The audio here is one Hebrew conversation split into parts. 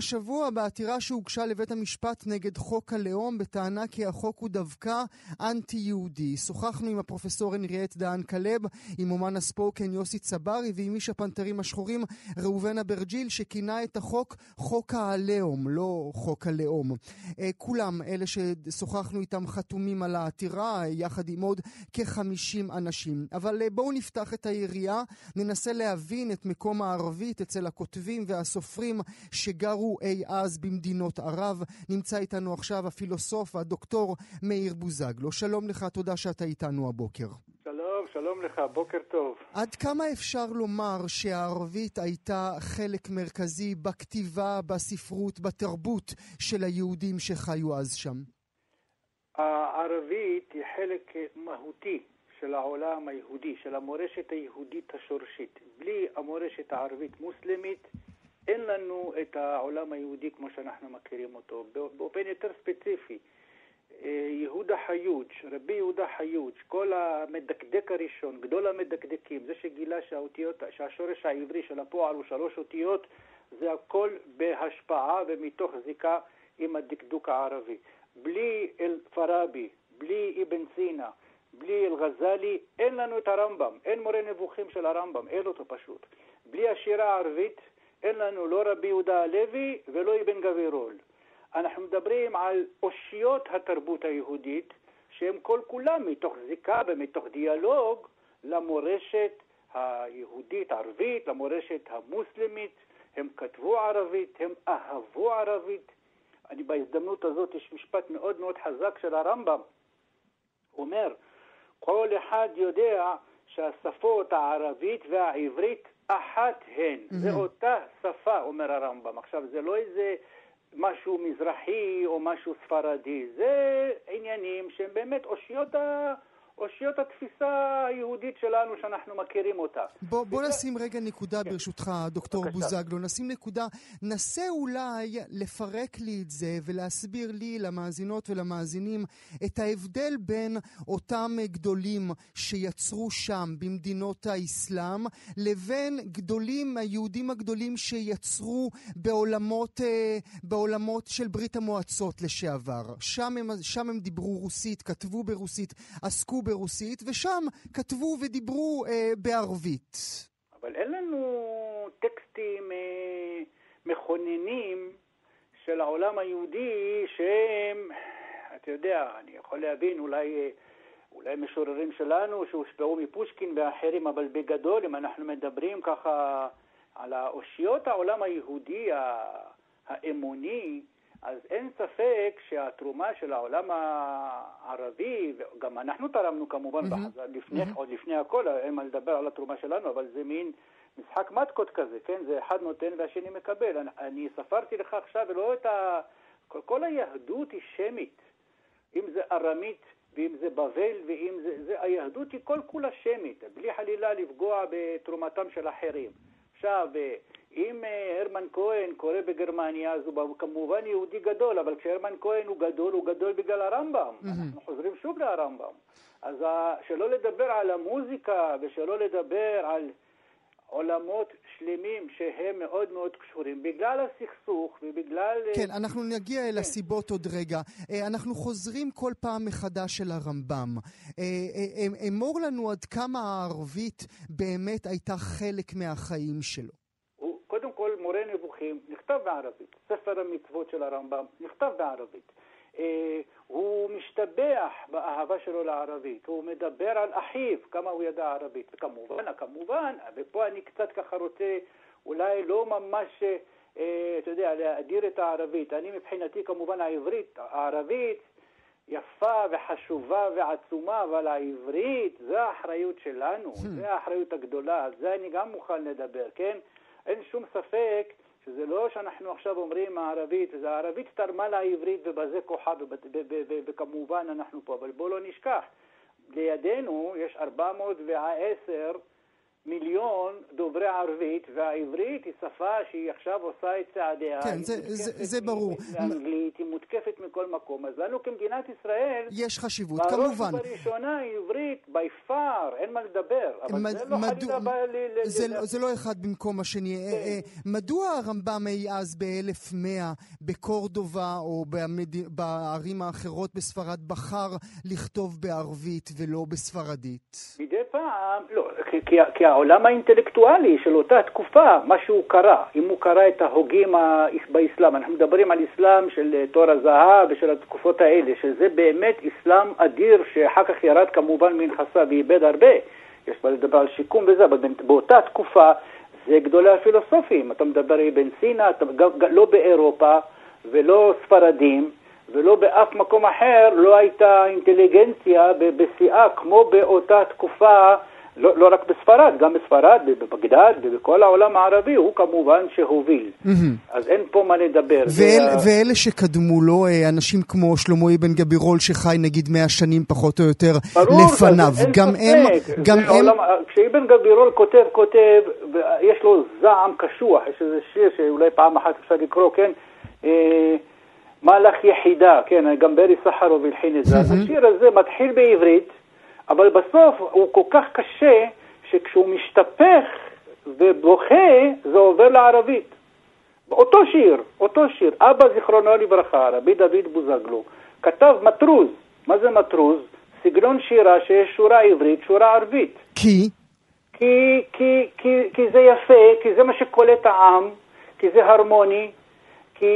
השבוע בעתירה שהוגשה לבית המשפט נגד חוק הלאום בטענה כי החוק הוא דווקא אנטי-יהודי. שוחחנו עם הפרופסור הנריאט דהן כלב, עם אומן הספוקן יוסי צברי ועם איש הפנתרים השחורים ראובן אברג'יל שכינה את החוק חוק הלאום, לא חוק הלאום. אה, כולם, אלה ששוחחנו איתם חתומים על העתירה יחד עם עוד כ-50 אנשים. אבל אה, בואו נפתח את היריעה, ננסה להבין את מקום הערבית אצל הכותבים והסופרים שגרו אי אז במדינות ערב. נמצא איתנו עכשיו הפילוסוף והדוקטור מאיר בוזגלו. שלום לך, תודה שאתה איתנו הבוקר. שלום, שלום לך, בוקר טוב. עד כמה אפשר לומר שהערבית הייתה חלק מרכזי בכתיבה, בספרות, בתרבות של היהודים שחיו אז שם? הערבית היא חלק מהותי של העולם היהודי, של המורשת היהודית השורשית. בלי המורשת הערבית-מוסלמית אין לנו את העולם היהודי כמו שאנחנו מכירים אותו. באופן יותר ספציפי, אה, יהודה חיוץ', רבי יהודה חיוץ', כל המדקדק הראשון, גדול המדקדקים, זה שגילה שהאותיות, שהשורש העברי של הפועל הוא שלוש אותיות, זה הכל בהשפעה ומתוך זיקה עם הדקדוק הערבי. בלי אל-פראבי, בלי אבן סינה, בלי אל-גזלי, אין לנו את הרמב"ם, אין מורה נבוכים של הרמב"ם, אין אותו פשוט. בלי השירה הערבית, אין לנו לא רבי יהודה הלוי ולא אבן גבירול. אנחנו מדברים על אושיות התרבות היהודית, שהם כל כולם מתוך זיקה ומתוך דיאלוג למורשת היהודית ערבית, למורשת המוסלמית. הם כתבו ערבית, הם אהבו ערבית. אני בהזדמנות הזאת, יש משפט מאוד מאוד חזק של הרמב"ם. אומר, כל אחד יודע שהשפות הערבית והעברית אחת הן. Mm-hmm. זה אותה שפה, אומר הרמב"ם. עכשיו, זה לא איזה משהו מזרחי או משהו ספרדי, זה עניינים שהם באמת אושיות ה... אושיות התפיסה היהודית שלנו שאנחנו מכירים אותה. בוא, בוא וזה... נשים רגע נקודה כן. ברשותך, דוקטור בבקשה. בוזגלו. נשים נקודה. נסה אולי לפרק לי את זה ולהסביר לי, למאזינות ולמאזינים, את ההבדל בין אותם גדולים שיצרו שם במדינות האסלאם, לבין גדולים, היהודים הגדולים שיצרו בעולמות, אה, בעולמות של ברית המועצות לשעבר. שם הם, שם הם דיברו רוסית, כתבו ברוסית, עסקו ברוסית, ושם כתבו ודיברו אה, בערבית. אבל אין לנו טקסטים אה, מכוננים של העולם היהודי שהם, אתה יודע, אני יכול להבין אולי... אה, אולי משוררים שלנו שהושפעו מפושקין ואחרים, אבל בגדול, אם אנחנו מדברים ככה על אושיות העולם היהודי האמוני, אז אין ספק שהתרומה של העולם הערבי, וגם אנחנו תרמנו כמובן, mm-hmm. לפני, mm-hmm. עוד לפני הכל, אין מה לדבר על התרומה שלנו, אבל זה מין משחק מתקות כזה, כן? זה אחד נותן והשני מקבל. אני, אני ספרתי לך עכשיו ולא את ה... כל, כל היהדות היא שמית, אם זה ארמית ואם זה בבל ואם זה... זה היהדות היא כל כולה שמית, בלי חלילה לפגוע בתרומתם של אחרים. עכשיו, אם אה, הרמן כהן קורא בגרמניה, אז הוא כמובן יהודי גדול, אבל כשהרמן כהן הוא גדול, הוא גדול בגלל הרמב"ם. Mm-hmm. אנחנו חוזרים שוב לרמב"ם. אז שלא לדבר על המוזיקה ושלא לדבר על עולמות שלמים שהם מאוד מאוד קשורים. בגלל הסכסוך ובגלל... אה, כן, אנחנו נגיע אל כן. הסיבות עוד רגע. אה, אנחנו חוזרים כל פעם מחדש אל הרמב"ם. אמור לנו עד כמה הערבית באמת הייתה חלק מהחיים שלו. נכתב בערבית, ספר המצוות של הרמב"ם נכתב בערבית. אה, הוא משתבח באהבה שלו לערבית, הוא מדבר על אחיו, כמה הוא ידע ערבית. וכמובן, כמובן, ופה אני קצת ככה רוצה אולי לא ממש, אה, אתה יודע, להאדיר את הערבית. אני מבחינתי כמובן העברית, הערבית יפה וחשובה ועצומה, אבל העברית, זו האחריות שלנו, hmm. זו האחריות הגדולה, על זה אני גם מוכן לדבר, כן? אין שום ספק שזה לא שאנחנו עכשיו אומרים הערבית, זה הערבית תרמה לעברית ובזה כוחה, וכמובן אנחנו פה, אבל בואו לא נשכח, לידינו יש 410 מיליון דוברי ערבית, והעברית היא שפה שהיא עכשיו עושה את צעדיה. כן, זה, זה, זה ברור. באנגלית, היא מותקפת מכל מקום. אז לנו כמדינת ישראל... יש חשיבות, כמובן. בראש ובראשונה עברית, by far, אין מה לדבר. אבל מד, זה לא מדוע, חלילה בא ל... זה, ל... זה לא אחד במקום השני. כן. אה, אה, מדוע הרמב"ם אי אז ב-1100 בקורדובה או במד... בערים האחרות בספרד בחר לכתוב בערבית ולא בספרדית? מדי פעם, לא, כי, כי העולם האינטלקטואלי של אותה תקופה, מה שהוא קרא, אם הוא קרא את ההוגים באסלאם, אנחנו מדברים על אסלאם של אה, תור הזהב ושל התקופות האלה, שזה באמת אסלאם אדיר שאחר כך ירד כמובן מנכסה ואיבד הרבה, יש מה לדבר על שיקום וזה, אבל באותה תקופה זה גדולי הפילוסופים, אתה מדבר עם בן סינה, אתה, לא באירופה ולא ספרדים, ולא באף מקום אחר לא הייתה אינטליגנציה בשיאה כמו באותה תקופה לא, לא רק בספרד, גם בספרד, בבגדד ובכל העולם הערבי, הוא כמובן שהוביל. Mm-hmm. אז אין פה מה לדבר. ואל, וה... ואלה שקדמו לו, אה, אנשים כמו שלמה אבן גבירול, שחי נגיד מאה שנים פחות או יותר ברור, לפניו, גם הם... גם הם... עולם, כשאבן גבירול כותב, כותב, ויש לו זעם קשוח, יש איזה שיר שאולי פעם אחת אפשר לקרוא, כן? אה, מהלך יחידה, כן, גם ברי סחרוב הלחין את זה. השיר הזה מתחיל בעברית, אבל בסוף הוא כל כך קשה, שכשהוא משתפך ובוכה, זה עובר לערבית. אותו שיר, אותו שיר, אבא זיכרונו לברכה, רבי דוד בוזגלו, כתב מטרוז. מה זה מטרוז? סגנון שירה שיש שורה עברית, שורה ערבית. כי? כי, כי, כי, כי זה יפה, כי זה מה שקולט העם, כי זה הרמוני, כי,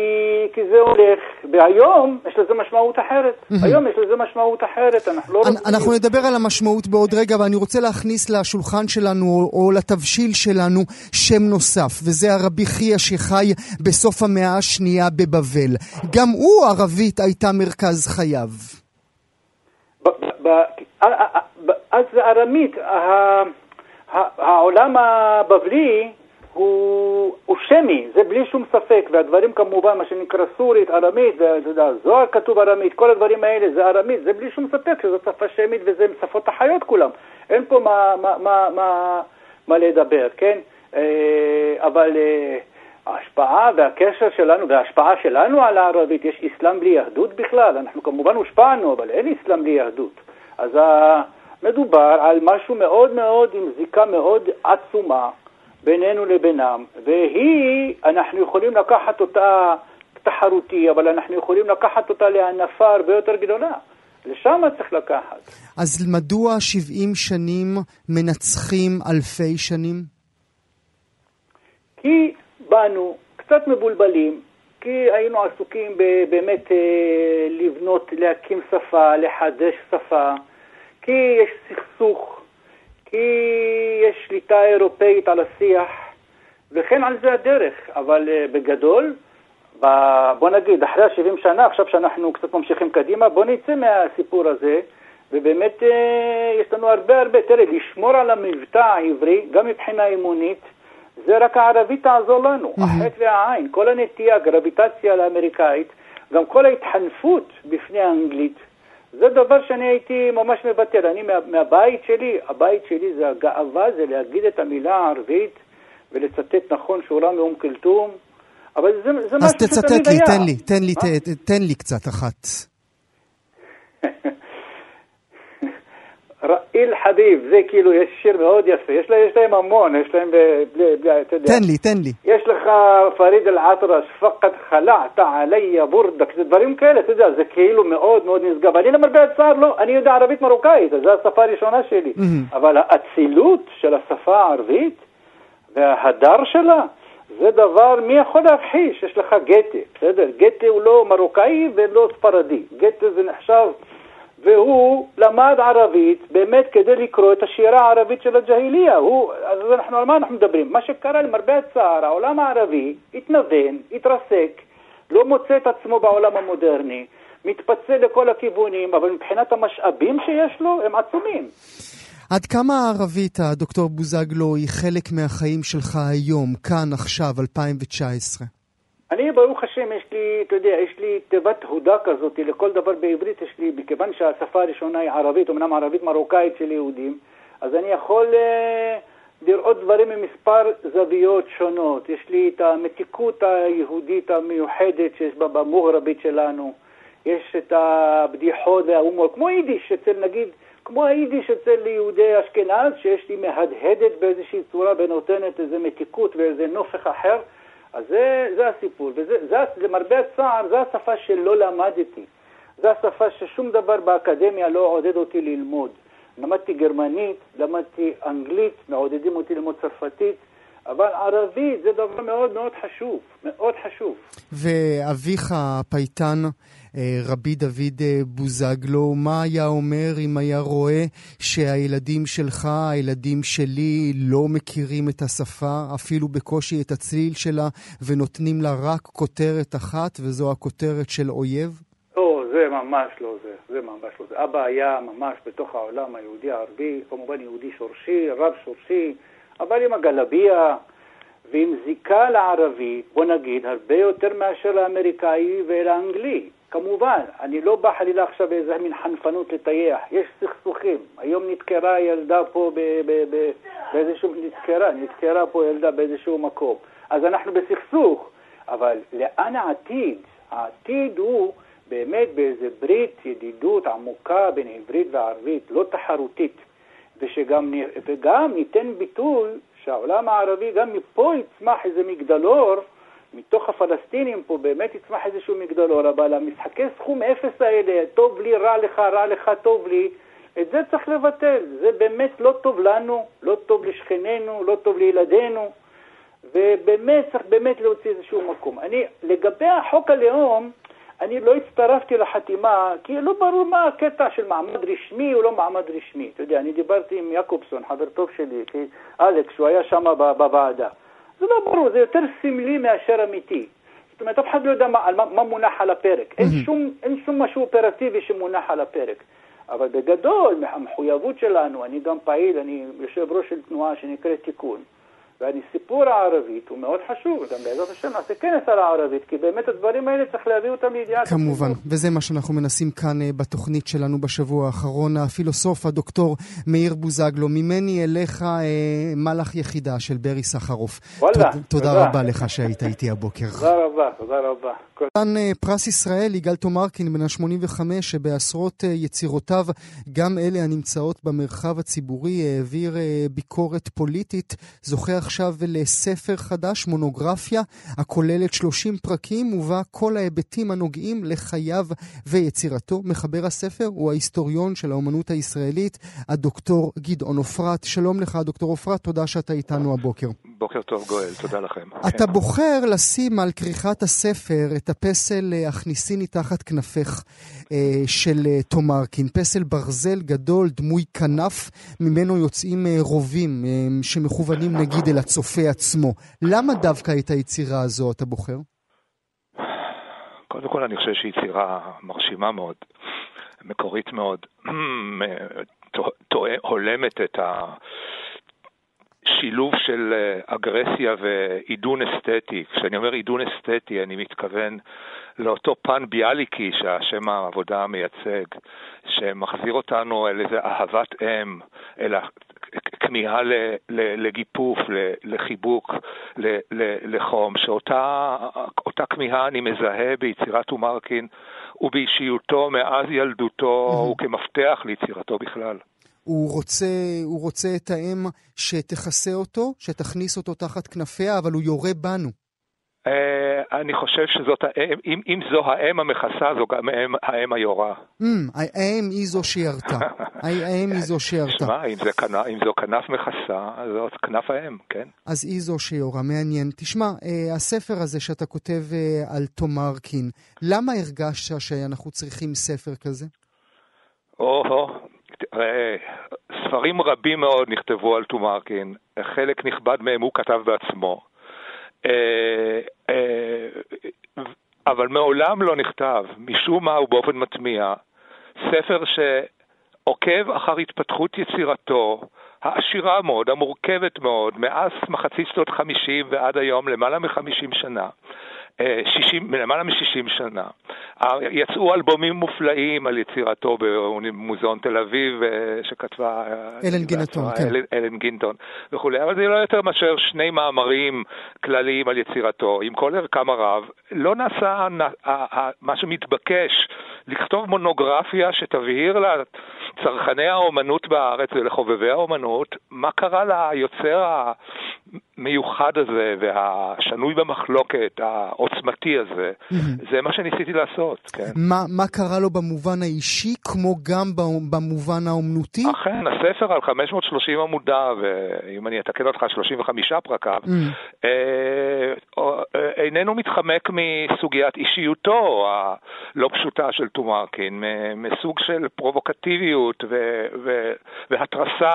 כי זה הולך, והיום יש לזה משמעות אחרת. היום יש לזה משמעות אחרת, אנחנו לא... אנחנו נדבר על המשמעות בעוד רגע, אבל אני רוצה להכניס לשולחן שלנו, או, או לתבשיל שלנו, שם נוסף, וזה הרבי חייא שחי בסוף המאה השנייה בבבל. גם הוא, ערבית, הייתה מרכז חייו. אז ארמית, העולם הבבלי הוא, הוא שמי, זה בלי שום ספק, והדברים כמובן, מה שנקרא סורית, ארמית, זוהר כתוב ארמית, כל הדברים האלה זה ארמית, זה בלי שום ספק שזו שפה שמית וזה שפות החיות כולם, אין פה מה, מה, מה, מה, מה לדבר, כן? אה, אבל אה, ההשפעה והקשר שלנו וההשפעה שלנו על הערבית, יש אסלאם בלי יהדות בכלל, אנחנו כמובן הושפענו, אבל אין אסלאם בלי יהדות. אז מדובר על משהו מאוד מאוד עם זיקה מאוד עצומה. בינינו לבינם, והיא, אנחנו יכולים לקחת אותה תחרותי, אבל אנחנו יכולים לקחת אותה לענפה הרבה יותר גדולה. לשם צריך לקחת. אז מדוע 70 שנים מנצחים אלפי שנים? כי באנו קצת מבולבלים, כי היינו עסוקים באמת אה, לבנות, להקים שפה, לחדש שפה, כי יש סכסוך כי יש שליטה אירופאית על השיח, וכן על זה הדרך. אבל uh, בגדול, בוא נגיד, אחרי ה-70 שנה, עכשיו שאנחנו קצת ממשיכים קדימה, בוא נצא מהסיפור הזה, ובאמת uh, יש לנו הרבה הרבה, תראה, לשמור על המבטא העברי, גם מבחינה אימונית, זה רק הערבית תעזור לנו. החטא והעין, כל הנטייה, גרביטציה לאמריקאית, גם כל ההתחנפות בפני האנגלית. זה דבר שאני הייתי ממש מבטל. אני מה, מהבית שלי, הבית שלי זה הגאווה, זה להגיד את המילה הערבית ולצטט נכון שורה מאום כלתום, אבל זה, זה משהו שתמיד היה. אז תצטט לי, תן לי, תן לי, תן לי קצת אחת. ראיל חביב, זה כאילו, יש שיר מאוד יפה, יש, לה, יש להם המון, יש להם, בלי, בלי, אתה יודע. תן לי, תן לי. יש לך פריד אל-עטרש, פקד חלעת עליה בורדק, זה דברים כאלה, אתה יודע, זה כאילו מאוד מאוד נשגב. אני למרבה הצער לא, אני יודע ערבית מרוקאית, זו השפה הראשונה שלי, אבל האצילות של השפה הערבית וההדר שלה, זה דבר, מי יכול להכחיש? יש לך גתה, בסדר? גתה הוא לא מרוקאי ולא ספרדי. גתה זה נחשב, והוא למד ערבית באמת כדי לקרוא את השירה הערבית של הג'היליה. הוא, אז אנחנו, על מה אנחנו מדברים? מה שקרה למרבה הצער, העולם הערבי התנוון, התרסק, לא מוצא את עצמו בעולם המודרני, מתפצל לכל הכיוונים, אבל מבחינת המשאבים שיש לו, הם עצומים. עד כמה הערבית, הדוקטור בוזגלו, היא חלק מהחיים שלך היום, כאן, עכשיו, 2019? אני, ברוך השם, יש לי, אתה יודע, יש לי תיבת הודה כזאת, לכל דבר בעברית יש לי, מכיוון שהשפה הראשונה היא ערבית, אמנם ערבית מרוקאית של יהודים, אז אני יכול uh, לראות דברים ממספר זוויות שונות. יש לי את המתיקות היהודית המיוחדת שיש בה במוגרבית שלנו, יש את הבדיחות וההומור, כמו יידיש, אצל נגיד... כמו היידיש אצל יהודי אשכנז, שיש לי מהדהדת באיזושהי צורה ונותנת איזה מתיקות ואיזה נופך אחר, אז זה, זה הסיפור. וזה, זה, למרבה הצער, זו השפה שלא למדתי. זו השפה ששום דבר באקדמיה לא עודד אותי ללמוד. למדתי גרמנית, למדתי אנגלית, מעודדים אותי ללמוד צרפתית, אבל ערבית זה דבר מאוד מאוד חשוב, מאוד חשוב. ואביך הפייטן, אה, רבי דוד אה, בוזגלו, מה היה אומר אם היה רואה שהילדים שלך, הילדים שלי, לא מכירים את השפה, אפילו בקושי את הצליל שלה, ונותנים לה רק כותרת אחת, וזו הכותרת של אויב? לא, זה ממש לא זה, זה ממש לא זה. אבא היה ממש בתוך העולם היהודי הערבי, כמובן יהודי שורשי, רב שורשי, אבל עם הגלביה ועם זיקה לערבי, בוא נגיד, הרבה יותר מאשר לאמריקאי ולאנגלי. כמובן, אני לא בא חלילה עכשיו באיזה מין חנפנות לטייח, יש סכסוכים. היום נדקרה ילדה פה ב- ב- ב- באיזשהו, נדקרה, נדקרה פה ילדה באיזשהו מקום. אז אנחנו בסכסוך, אבל לאן העתיד? העתיד הוא באמת באיזה ברית ידידות עמוקה בין עברית וערבית, לא תחרותית, ושגם וגם ניתן ביטוי שהעולם הערבי, גם מפה יצמח איזה מגדלור מתוך הפלסטינים פה באמת יצמח איזשהו מגדלור, אבל המשחקי סכום אפס האלה, טוב לי, רע לך, רע לך, טוב לי, את זה צריך לבטל. זה באמת לא טוב לנו, לא טוב לשכנינו, לא טוב לילדינו, ובאמת צריך באמת להוציא איזשהו מקום. אני, לגבי החוק הלאום, אני לא הצטרפתי לחתימה, כי לא ברור מה הקטע של מעמד רשמי או לא מעמד רשמי. אתה יודע, אני דיברתי עם יעקובסון, חבר טוב שלי, אלכס, שהוא היה שם בוועדה. זה לא ברור, זה יותר סמלי מאשר אמיתי. זאת אומרת, אף אחד לא יודע מה, מה, מה מונח על הפרק. אין שום, אין שום משהו אופרטיבי שמונח על הפרק. אבל בגדול, המחויבות שלנו, אני גם פעיל, אני יושב ראש של תנועה שנקראת תיקון. והסיפור הערבית הוא מאוד חשוב, גם בעזרת השם נעשה כנס על הערבית, כי באמת הדברים האלה צריך להביא אותם לידיעת כמובן, וזה מה שאנחנו מנסים כאן uh, בתוכנית שלנו בשבוע האחרון. הפילוסוף, הדוקטור מאיר בוזגלו, ממני אליך uh, מלאך יחידה של ברי סחרוף. וואלה, תודה. תודה רבה לך שהיית איתי הבוקר. תודה רבה, תודה רבה. כאן uh, פרס ישראל, יגאל תומרקין, בן ה-85, שבעשרות יצירותיו, גם אלה הנמצאות במרחב הציבורי, העביר ביקורת פוליטית, זוכה עכשיו לספר חדש, מונוגרפיה, הכוללת 30 פרקים, ובה כל ההיבטים הנוגעים לחייו ויצירתו. מחבר הספר הוא ההיסטוריון של האומנות הישראלית, הדוקטור גדעון עופרת. שלום לך, דוקטור עופרת, תודה שאתה איתנו הבוקר. בוקר טוב, גואל, תודה לכם. אתה כן. בוחר לשים על כריכת הספר את הפסל הכניסיני תחת כנפך אה, של אה, תומרקין. פסל ברזל גדול, דמוי כנף, ממנו יוצאים אה, רובים אה, שמכוונים נגיד אל הצופה עצמו. למה דווקא את היצירה הזו אתה בוחר? קודם כל אני חושב שהיא יצירה מרשימה מאוד, מקורית מאוד, הולמת את ה... שילוב של אה, אגרסיה ועידון אסתטי. כשאני אומר עידון אסתטי, אני מתכוון לאותו פן ביאליקי שהשם העבודה מייצג, שמחזיר אותנו אל איזה אהבת אם, אל כמיהה לגיפוף, לחיבוק, לחום, שאותה כמיהה אני מזהה ביצירת אומרקין ובאישיותו מאז ילדותו וכמפתח ליצירתו בכלל. הוא רוצה, הוא רוצה את האם שתכסה אותו, שתכניס אותו תחת כנפיה, אבל הוא יורה בנו. Uh, אני חושב שזאת האם, אם, אם זו האם המכסה, זו גם האם, האם היורה. Mm, האם היא זו שירתה. האם היא זו שירתה. שמע, אם, אם זו כנף מכסה, אז זאת כנף האם, כן. אז היא זו שיורה, מעניין. תשמע, אה, הספר הזה שאתה כותב אה, על תומרקין, למה הרגשת שאנחנו צריכים ספר כזה? או-הו, ספרים רבים מאוד נכתבו על תומרקין, חלק נכבד מהם הוא כתב בעצמו. אה, אה, אבל מעולם לא נכתב, משום מה ובאופן מטמיע, ספר שעוקב אחר התפתחות יצירתו העשירה מאוד, המורכבת מאוד, מאז מחצית שנות 50 ועד היום, למעלה מ-50 שנה. 60, למעלה מ-60 שנה. יצאו אלבומים מופלאים על יצירתו במוזיאון תל אביב, אה, שכתבה... אה, אלן גינטון, כן. אלן, אלן גינטון וכולי, אבל זה לא יותר מאשר שני מאמרים כלליים על יצירתו, עם כל ערכם הרב. לא נעשה מה שמתבקש, לכתוב מונוגרפיה שתבהיר לצרכני האומנות בארץ ולחובבי האומנות, מה קרה ליוצר המיוחד הזה והשנוי במחלוקת, העוצמתי הזה. זה מה שניסיתי לעשות, כן. מה, מה קרה לו במובן האישי, כמו גם במובן האומנותי? אכן, הספר על 530 עמודיו, ואם אני אתקן אותך, 35 פרקיו, אה, אה, איננו מתחמק מסוגיית אישיותו הלא פשוטה של טומארקין, מסוג של פרובוקטיביות והתרסה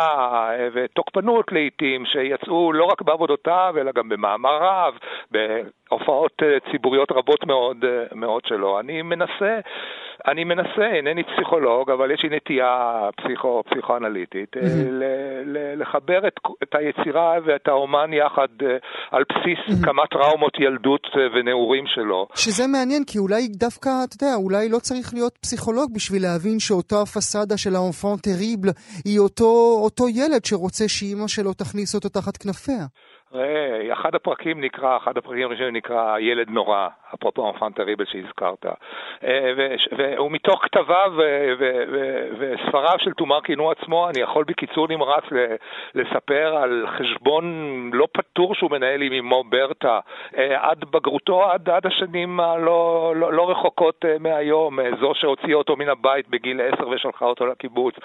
ותוקפנות לעיתים, שיצאו לא רק בעבודותיו, אלא גם במאמריו, בהופעות אה, ציבוריות רבות מאוד, אה, מאוד שלו. אני מנסה, אני מנסה, אינני פסיכולוג, אבל יש לי נטייה פסיכו, פסיכואנליטית, mm-hmm. לחבר את, את היצירה ואת האומן יחד על בסיס mm-hmm. כמה טראומות ילדות ונעורים שלו. שזה מעניין, כי אולי דווקא, אתה יודע, אולי לא צריך להיות פסיכולוג בשביל להבין שאותה הפסאדה של האונפון טריבל היא אותו, אותו ילד שרוצה שאימא שלו תכניס אותו תחת כנפיה. ראה, אחד הפרקים נקרא, אחד הפרקים הראשונים נקרא ילד נורא, אפרופו אנפן טריבל שהזכרת. אה, והוא מתוך כתביו וספריו של תומרקין הוא עצמו, אני יכול בקיצור נמרץ לספר על חשבון לא פתור שהוא מנהל עם אמו ברטה, אה, עד בגרותו, עד, עד השנים הלא לא, לא רחוקות אה, מהיום, זו שהוציאה אותו מן הבית בגיל עשר ושלחה אותו לקיבוץ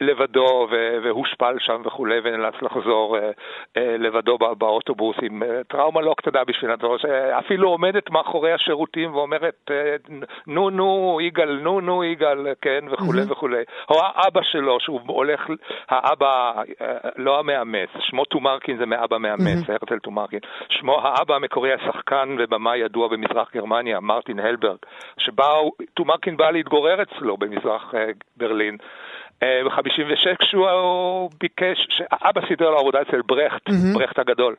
לבדו, והושפל שם וכולי, ונאלץ לחזור לבדו באוטובוס עם אה, טראומה לא קטנה בשביל הדבר, שאפילו עומדת מאחורי השירותים ואומרת, אה, נו נו יגאל, נו נו יגאל, כן, וכולי mm-hmm. וכולי. או האבא שלו, שהוא הולך, האבא, אה, לא המאמץ, שמו טומרקין זה מאבא מאמץ, mm-hmm. הרצל טומרקין. שמו, האבא המקורי, השחקן ובמאי ידוע במזרח גרמניה, מרטין הלברג, שבה טומרקין בא להתגורר אצלו במזרח ברלין. ב-56 כשהוא ביקש, שאבא סידר לו עבודה אצל ברכט, mm-hmm. ברכט הגדול.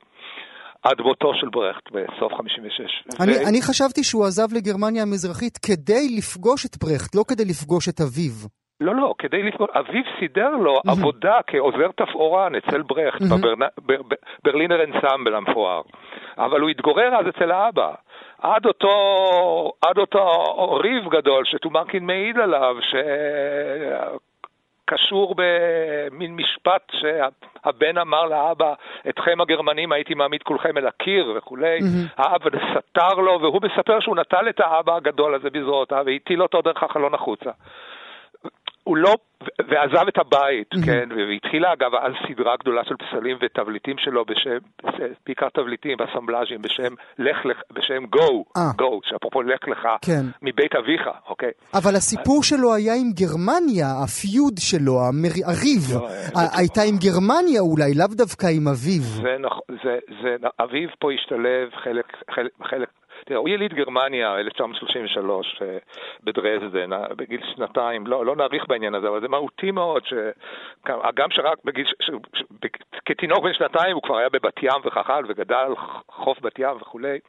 עד מותו של ברכט בסוף 56. אני, ו... אני חשבתי שהוא עזב לגרמניה המזרחית כדי לפגוש את ברכט, לא כדי לפגוש את אביו. לא, לא, כדי לפגוש, אביו סידר לו mm-hmm. עבודה כעוזר תפאורן אצל ברכט, mm-hmm. בברלינר בר, אנסמבל המפואר. אבל הוא התגורר אז אצל האבא. עד אותו, עד אותו ריב גדול שטומרקין מעיד עליו, ש... קשור במין משפט שהבן אמר לאבא, אתכם הגרמנים הייתי מעמיד כולכם אל הקיר וכולי, mm-hmm. האבא סתר לו, והוא מספר שהוא נטל את האבא הגדול הזה בזרועותיו והטיל אותו דרך החלון החוצה. הוא לא, ועזב את הבית, mm-hmm. כן, והתחילה אגב אז סדרה גדולה של פסלים ותבליטים שלו בשם, בעיקר תבליטים ואסמבלאז'ים בשם לך לך, בשם גו, גו, שאפרופו לך לך, כן. מבית אביך, אוקיי. אבל הסיפור שלו היה עם גרמניה, הפיוד שלו, המר... הריב, לא, הייתה עם גרמניה אולי, לאו דווקא עם אביו. זה נכון, אביו פה השתלב חלק, חלק, חלק תראה, הוא יליד גרמניה, 1933, אה, בדרזדן, אה, בגיל שנתיים, לא, לא נאריך בעניין הזה, אבל זה מהותי מאוד, גם שרק בגיל, ש, ש, כתינוק בן שנתיים הוא כבר היה בבת ים וכך וגדל על חוף בת ים וכולי.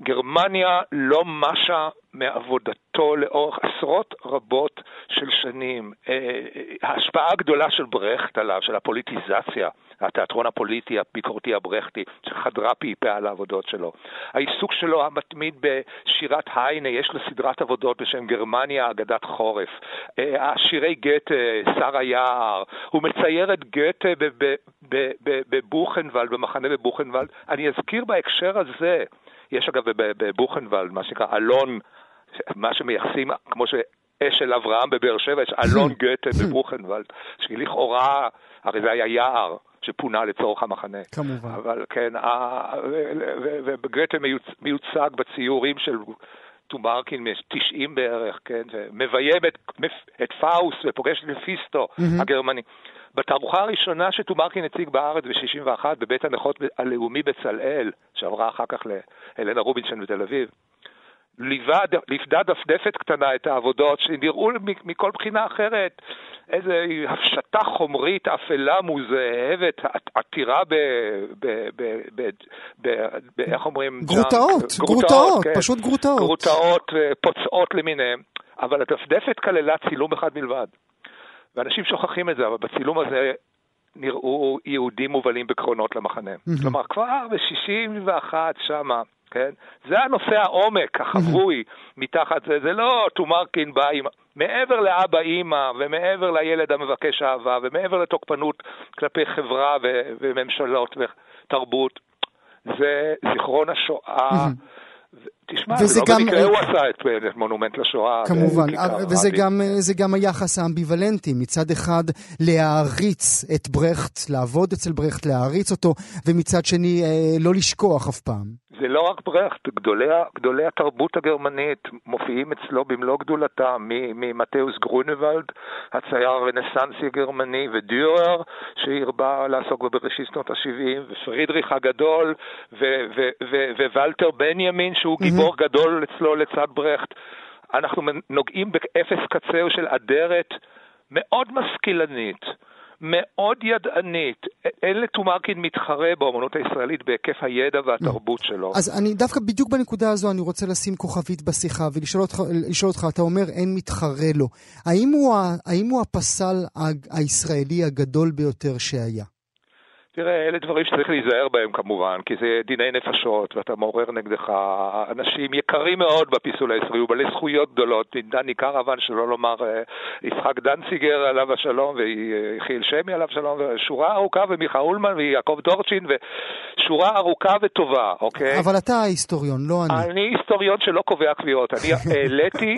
גרמניה לא משה מעבודתו לאורך עשרות רבות של שנים. אה, ההשפעה הגדולה של ברכט עליו, של הפוליטיזציה, התיאטרון הפוליטי הביקורתי הברכטי, שחדרה פעיפה על העבודות שלו. העיסוק שלו המתמיד בשירת היינה, יש לו סדרת עבודות בשם גרמניה אגדת חורף. אה, השירי גתה, שר היער, הוא מצייר את גתה בבוכנוולד, במחנה בבוכנוולד. אני אזכיר בהקשר הזה, יש אגב בבוכנוולד, מה שנקרא אלון, מה שמייחסים, כמו ש... אשל אברהם בבאר שבע, יש אלון גתה בבוכנוולד, שלכאורה, הרי זה היה יער. שפונה לצורך המחנה. כמובן. אבל כן, וגתה מיוצג בציורים של טומארקין מ-90 בערך, כן, מביים את, את פאוסט ופוגש את מפיסטו mm-hmm. הגרמני. בתערוכה הראשונה שטומארקין הציג בארץ ב-61 בבית הנכות הלאומי בצלאל, שעברה אחר כך להלנה רובינשטיין בתל אביב, ליווה דפדפת קטנה את העבודות שנראו מכל בחינה אחרת איזו הפשטה חומרית אפלה מוזהבת, עתירה ב... ב, ב, ב, ב, ב איך אומרים? גרוטאות, גרוטאות, כן, פשוט גרוטאות. גרוטאות, אה, פוצעות למיניהם, אבל הדפדפת כללה צילום אחד בלבד. ואנשים שוכחים את זה, אבל בצילום הזה נראו יהודים מובלים בקרונות למחנה. כלומר, כבר ב-61 שמה, כן? זה הנושא העומק, החבוי מתחת זה, זה לא טומארקין בא עם... מעבר לאבא אימא, ומעבר לילד המבקש אהבה, ומעבר לתוקפנות כלפי חברה ו- וממשלות ותרבות, זה זיכרון השואה. תשמע, זה לא גם... במקרה הוא עשה את מונומנט לשואה. כמובן, וזה גם, גם היחס האמביוולנטי, מצד אחד להעריץ את ברכט, לעבוד אצל ברכט, להעריץ אותו, ומצד שני אה, לא לשכוח אף פעם. זה לא רק ברכט, גדולי, גדולי התרבות הגרמנית מופיעים אצלו במלוא גדולתם, ממתאוס גרונוולד, הצייר הרנסנסי הגרמני, ודיורר, שהרבה לעסוק בו בראשית שנות ה-70, ופרידריך הגדול, ווולטר בנימין, שהוא mm-hmm. גיבור גדול אצלו לצד ברכט. אנחנו נוגעים באפס קצהו של אדרת מאוד משכילנית. מאוד ידענית. אין לטומארקין מתחרה באמנות הישראלית בהיקף הידע והתרבות לא. שלו. אז אני דווקא בדיוק בנקודה הזו אני רוצה לשים כוכבית בשיחה ולשאול אותך, אותך אתה אומר אין מתחרה לו. האם הוא, האם הוא הפסל הישראלי הגדול ביותר שהיה? תראה, אלה דברים שצריך להיזהר בהם כמובן, כי זה דיני נפשות, ואתה מעורר נגדך אנשים יקרים מאוד בפיסול הישראלי, ובעלי זכויות גדולות, דני קרוון, שלא לומר אה, יצחק דנציגר עליו השלום, ויחיאל שמי עליו השלום, ושורה ארוכה, ומיכה אולמן, ויעקב דורצ'ין, ושורה ארוכה וטובה, אוקיי? אבל אתה ההיסטוריון, לא אני. אני היסטוריון שלא קובע קביעות. אני העליתי,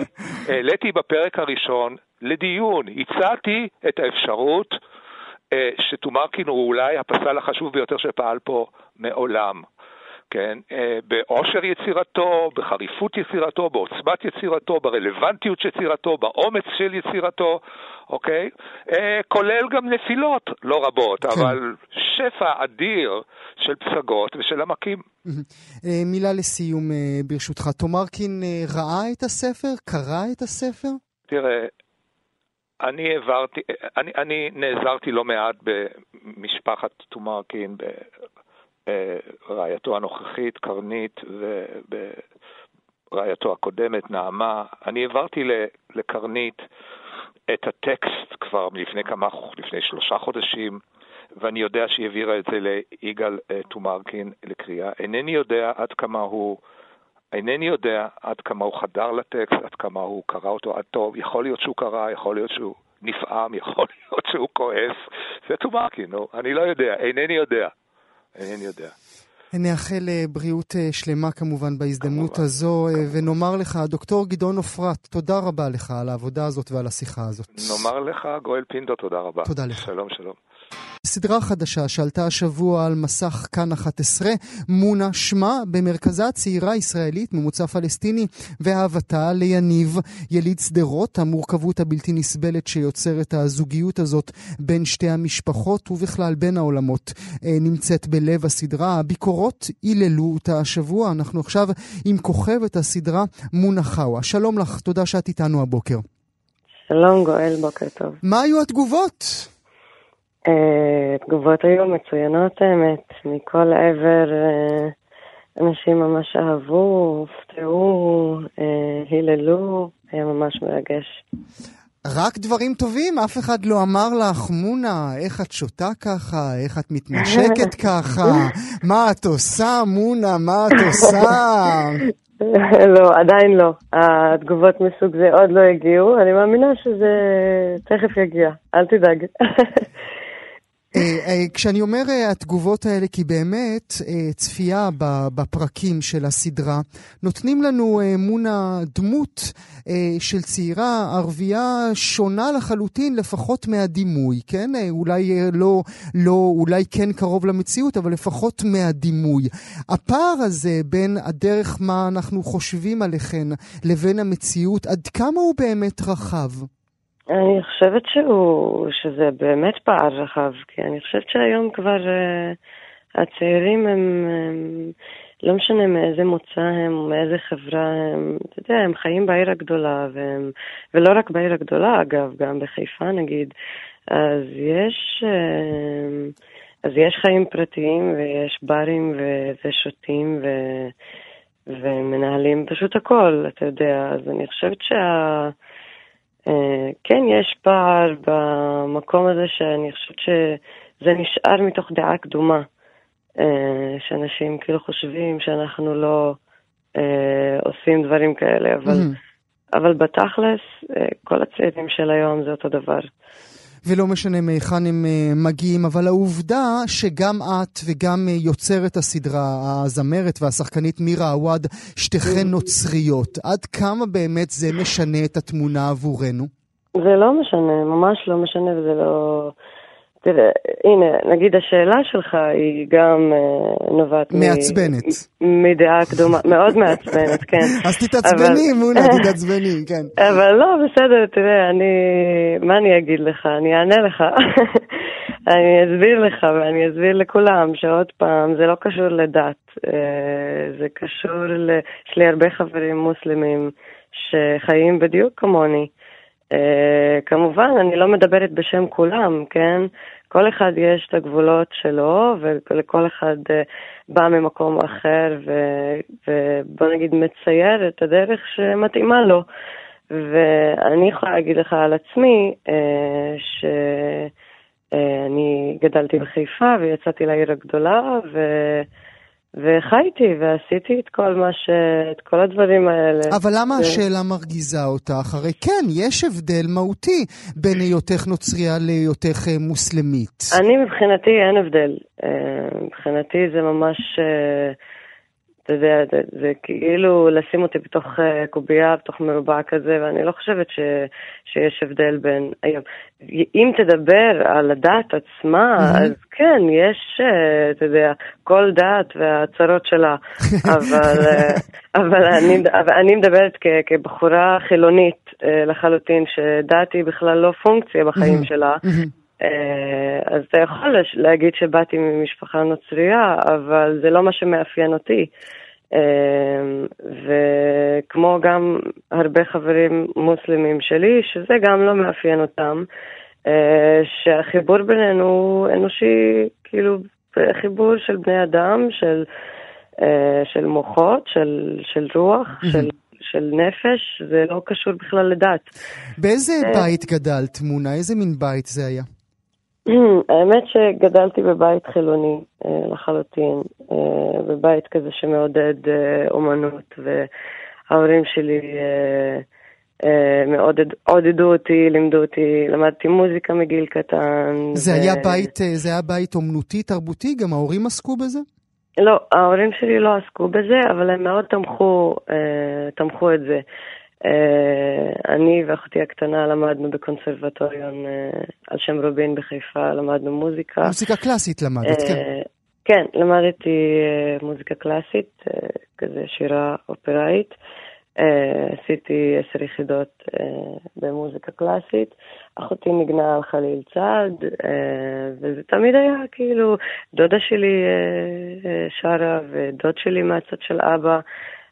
העליתי בפרק הראשון לדיון, הצעתי את האפשרות אה, שטומארקין הוא אולי הפסל החשוב ביותר שפעל פה מעולם. כן, אה, באושר יצירתו, בחריפות יצירתו, בעוצמת יצירתו, ברלוונטיות של יצירתו, באומץ של יצירתו, אוקיי? אה, כולל גם נפילות לא רבות, כן. אבל שפע אדיר של פסגות ושל עמקים. מילה לסיום ברשותך, תומרקין ראה את הספר? קרא את הספר? תראה, אני העברתי, אני, אני נעזרתי לא מעט במשפחת טומארקין, ברעייתו הנוכחית, קרנית, וברעייתו הקודמת, נעמה. אני העברתי לקרנית את הטקסט כבר לפני כמה, לפני שלושה חודשים, ואני יודע שהיא העבירה את זה ליגאל אה, טומארקין לקריאה. אינני יודע עד כמה הוא... אינני יודע עד כמה הוא חדר לטקסט, עד כמה הוא קרא אותו עד תום. יכול להיות שהוא קרא, יכול להיות שהוא נפעם, יכול להיות שהוא כועס. זה טומארקין, נו, אני לא יודע, אינני יודע. אינני יודע. נאחל אה, בריאות אה, שלמה כמובן בהזדמנות כמובן, הזו, אה, כמובן. ונאמר לך, דוקטור גדעון עופרת, תודה רבה לך על העבודה הזאת ועל השיחה הזאת. נאמר לך, גואל פינדו, תודה רבה. תודה לך. שלום, שלום. סדרה חדשה שעלתה השבוע על מסך כאן 11, מונה שמה, במרכזה צעירה ישראלית, ממוצא פלסטיני, ואהבתה ליניב, יליד שדרות, המורכבות הבלתי נסבלת שיוצרת הזוגיות הזאת בין שתי המשפחות ובכלל בין העולמות, אה, נמצאת בלב הסדרה. הביקורות היללו אותה השבוע, אנחנו עכשיו עם כוכבת הסדרה, מונה חאווה. שלום לך, תודה שאת איתנו הבוקר. שלום גואל, בוקר טוב. מה היו התגובות? אה, תגובות היו מצוינות האמת, מכל עבר אה, אנשים ממש אהבו, הופתעו, אה, היללו, היה ממש מרגש. רק דברים טובים, אף אחד לא אמר לך, מונה, איך את שותה ככה, איך את מתנשקת ככה, מה את עושה, מונה, מה את עושה? לא, עדיין לא. התגובות מסוג זה עוד לא הגיעו, אני מאמינה שזה תכף יגיע, אל תדאג. כשאני אומר התגובות האלה, כי באמת צפייה בפרקים של הסדרה נותנים לנו מונה דמות של צעירה ערבייה שונה לחלוטין, לפחות מהדימוי, כן? אולי לא, לא, אולי כן קרוב למציאות, אבל לפחות מהדימוי. הפער הזה בין הדרך מה אנחנו חושבים עליכן לבין המציאות, עד כמה הוא באמת רחב? אני חושבת שהוא, שזה באמת פער רחב, כי אני חושבת שהיום כבר uh, הצעירים הם, הם, לא משנה מאיזה מוצא הם, מאיזה חברה הם, אתה יודע, הם חיים בעיר הגדולה, והם, ולא רק בעיר הגדולה אגב, גם בחיפה נגיד, אז יש, uh, אז יש חיים פרטיים ויש ברים ושותים ו, ומנהלים פשוט הכל, אתה יודע, אז אני חושבת שה... אה, כן, יש פער במקום הזה שאני חושבת שזה נשאר מתוך דעה קדומה, אה, שאנשים כאילו חושבים שאנחנו לא אה, עושים דברים כאלה, אבל, mm-hmm. אבל בתכלס, כל הצעירים של היום זה אותו דבר. ולא משנה מהיכן הם אה, מגיעים, אבל העובדה שגם את וגם אה, יוצרת הסדרה, הזמרת והשחקנית מירה עווד, שתיכן נוצריות, עד כמה באמת זה משנה את התמונה עבורנו? זה לא משנה, ממש לא משנה וזה לא... תראה, הנה, נגיד השאלה שלך היא גם uh, נובעת מעצבנת. מדעה קדומה, מאוד מעצבנת, כן. אז תתעצבני. מונה, תתעצבני, כן. אבל לא, בסדר, תראה, אני, מה אני אגיד לך? אני אענה לך. אני אסביר לך ואני אסביר לכולם שעוד פעם, זה לא קשור לדת, uh, זה קשור ל... יש לי הרבה חברים מוסלמים שחיים בדיוק כמוני. Uh, כמובן, אני לא מדברת בשם כולם, כן? כל אחד יש את הגבולות שלו, ולכל אחד uh, בא ממקום אחר, ובוא נגיד מצייר את הדרך שמתאימה לו. ואני יכולה להגיד לך על עצמי, uh, שאני גדלתי בחיפה ויצאתי לעיר הגדולה, ו... וחייתי ועשיתי את כל מה ש... את כל הדברים האלה. אבל למה ו... השאלה מרגיזה אותך? הרי כן, יש הבדל מהותי בין היותך נוצריה להיותך אה, מוסלמית. אני מבחינתי אין הבדל. אה, מבחינתי זה ממש... אה, אתה יודע, זה, זה כאילו לשים אותי בתוך uh, קובייה, בתוך מרובע כזה, ואני לא חושבת ש, שיש הבדל בין. אם תדבר על הדת עצמה, mm-hmm. אז כן, יש, uh, אתה יודע, כל דת והצרות שלה, אבל, uh, אבל, אני, אבל אני מדברת כ, כבחורה חילונית לחלוטין, שדת היא בכלל לא פונקציה בחיים mm-hmm. שלה. Mm-hmm. אז אתה יכול להגיד שבאתי ממשפחה נוצרייה, אבל זה לא מה שמאפיין אותי. וכמו גם הרבה חברים מוסלמים שלי, שזה גם לא מאפיין אותם, שהחיבור בינינו הוא אנושי, כאילו, חיבור של בני אדם, של, של מוחות, של, של רוח, של... של נפש, זה לא קשור בכלל לדת. באיזה בית גדלת, מונה? איזה מין בית זה היה? האמת שגדלתי בבית חילוני אה, לחלוטין, אה, בבית כזה שמעודד אה, אומנות, וההורים שלי מאוד עודדו אותי, לימדו אותי, למדתי מוזיקה מגיל קטן. זה, ו... היה, בית, זה היה בית אומנותי, תרבותי? גם ההורים עסקו בזה? לא, ההורים שלי לא עסקו בזה, אבל הם מאוד תמכו, תמכו את זה. Uh, אני ואחותי הקטנה למדנו בקונסרבטוריון uh, על שם רובין בחיפה, למדנו מוזיקה. מוזיקה קלאסית למדת, כן. כן, למדתי מוזיקה קלאסית, כזה שירה אופראית. עשיתי עשר יחידות במוזיקה קלאסית. אחותי נגנה על חליל צד, וזה תמיד היה כאילו, דודה שלי שרה ודוד שלי מהצד של אבא.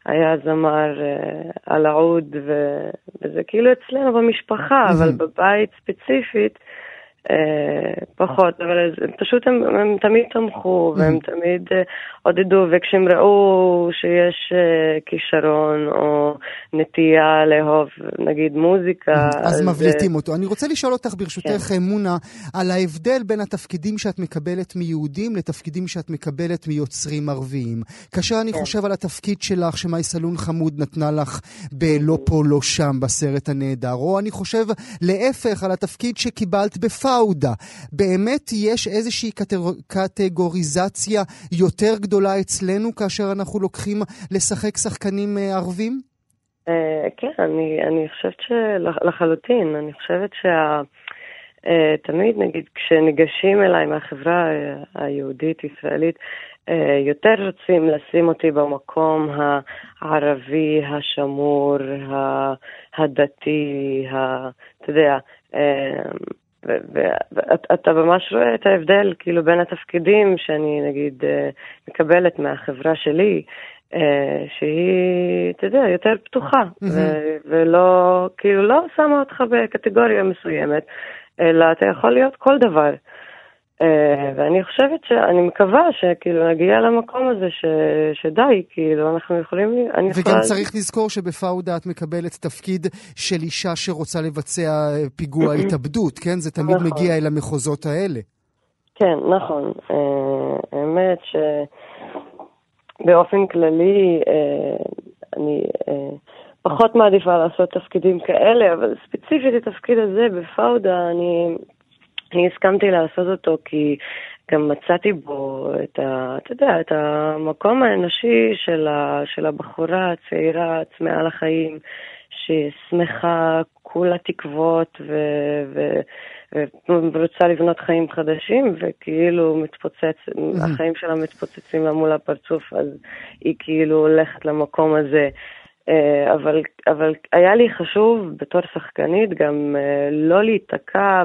היה זמר uh, על העוד, וזה כאילו אצלנו במשפחה, אבל בבית ספציפית, אה, פחות, אבל פשוט הם, הם תמיד תמכו והם תמיד אה, עודדו, וכשהם ראו שיש אה, כישרון או נטייה לאהוב, נגיד מוזיקה. אז מבליטים אותו. אני רוצה לשאול אותך ברשותך, כן. מונה, על ההבדל בין התפקידים שאת מקבלת מיהודים לתפקידים שאת מקבלת מיוצרים ערביים. כאשר אני כן. חושב על התפקיד שלך שמאי סלון חמוד נתנה לך ב"לא פה, לא שם" בסרט הנהדר, או אני חושב להפך על התפקיד שקיבלת בפאר. פאודה, באמת יש איזושהי קטגוריזציה יותר גדולה אצלנו כאשר אנחנו לוקחים לשחק שחקנים ערבים? כן, אני, אני חושבת שלחלוטין, אני חושבת שה... Uh, תמיד, נגיד, כשניגשים אליי מהחברה היהודית-ישראלית, יותר רוצים לשים אותי במקום הערבי, השמור, הדתי, אתה יודע, ואתה ממש רואה את ההבדל, כאילו, בין התפקידים שאני, נגיד, מקבלת מהחברה שלי, שהיא, אתה יודע, יותר פתוחה, ולא, כאילו, לא שמה אותך בקטגוריה מסוימת. אלא אתה יכול להיות כל דבר. Uh, ואני חושבת שאני מקווה שכאילו נגיע למקום הזה ש, שדי, כאילו אנחנו יכולים... אני וגם יכולה... צריך לזכור שבפאודה את מקבלת תפקיד של אישה שרוצה לבצע פיגוע התאבדות, כן? זה תמיד נכון. מגיע אל המחוזות האלה. כן, נכון. Uh, האמת שבאופן כללי אני... פחות מעדיפה לעשות תפקידים כאלה, אבל ספציפית התפקיד הזה בפאודה, אני, אני הסכמתי לעשות אותו כי גם מצאתי בו את, ה, אתה יודע, את המקום האנושי של, ה, של הבחורה הצעירה, צמאה לחיים, ששמחה, כולה תקוות ו... ו ורוצה לבנות חיים חדשים, וכאילו מתפוצץ, החיים שלה מתפוצצים לה מול הפרצוף, אז היא כאילו הולכת למקום הזה. אה, אבל, אבל היה לי חשוב בתור שחקנית גם אה, לא להיתקע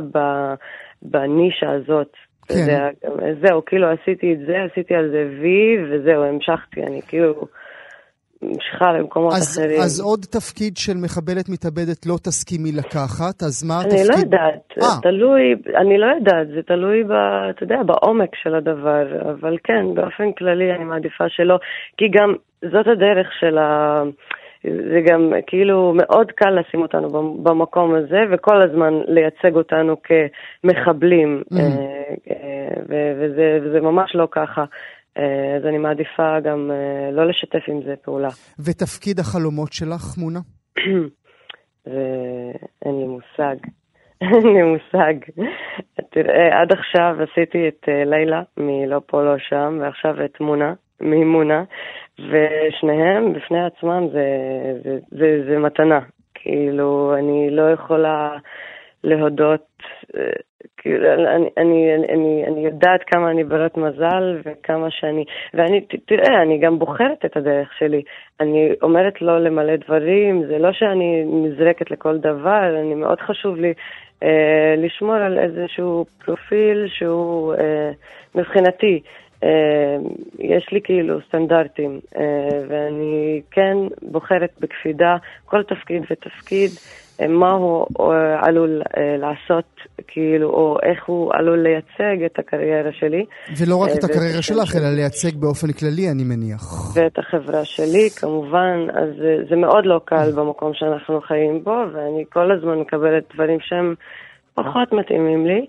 בנישה הזאת. כן. זה, זהו, כאילו עשיתי את זה, עשיתי על זה וי, וזהו, המשכתי, אני כאילו ממשיכה למקומות אז, אחרים. אז עוד תפקיד של מחבלת מתאבדת לא תסכימי לקחת, אז מה אני לא התפקיד? אני לא יודעת, 아. אה. תלוי, אני לא יודעת, זה תלוי, ב, אתה יודע, בעומק של הדבר, אבל כן, באופן כללי אני מעדיפה שלא, כי גם זאת הדרך של ה... זה גם כאילו מאוד קל לשים אותנו במקום הזה וכל הזמן לייצג אותנו כמחבלים, mm. אה, אה, וזה, וזה ממש לא ככה. אה, אז אני מעדיפה גם לא לשתף עם זה פעולה. ותפקיד החלומות שלך, מונה? ואין לי מושג. אין לי מושג. תראה, עד עכשיו עשיתי את לילה מלא פה לא שם, ועכשיו את מונה ממונה, ושניהם בפני עצמם זה, זה, זה, זה מתנה. כאילו, אני לא יכולה להודות, כאילו, אני, אני, אני, אני יודעת כמה אני ברת מזל וכמה שאני, ואני, תראה, אני גם בוחרת את הדרך שלי. אני אומרת לא למלא דברים, זה לא שאני נזרקת לכל דבר, אני מאוד חשוב לי אה, לשמור על איזשהו פרופיל שהוא אה, מבחינתי. אה, יש לי כאילו סטנדרטים, אה, ואני כן בוחרת בקפידה כל תפקיד ותפקיד, אה, מה הוא עלול לעשות, כאילו, או איך הוא עלול לייצג את הקריירה שלי. ולא רק את הקריירה שלך, אלא לייצג באופן כללי, אני מניח. ואת החברה שלי, כמובן, אז זה מאוד לא קל במקום שאנחנו חיים בו, ואני כל הזמן מקבלת דברים שהם פחות מתאימים לי.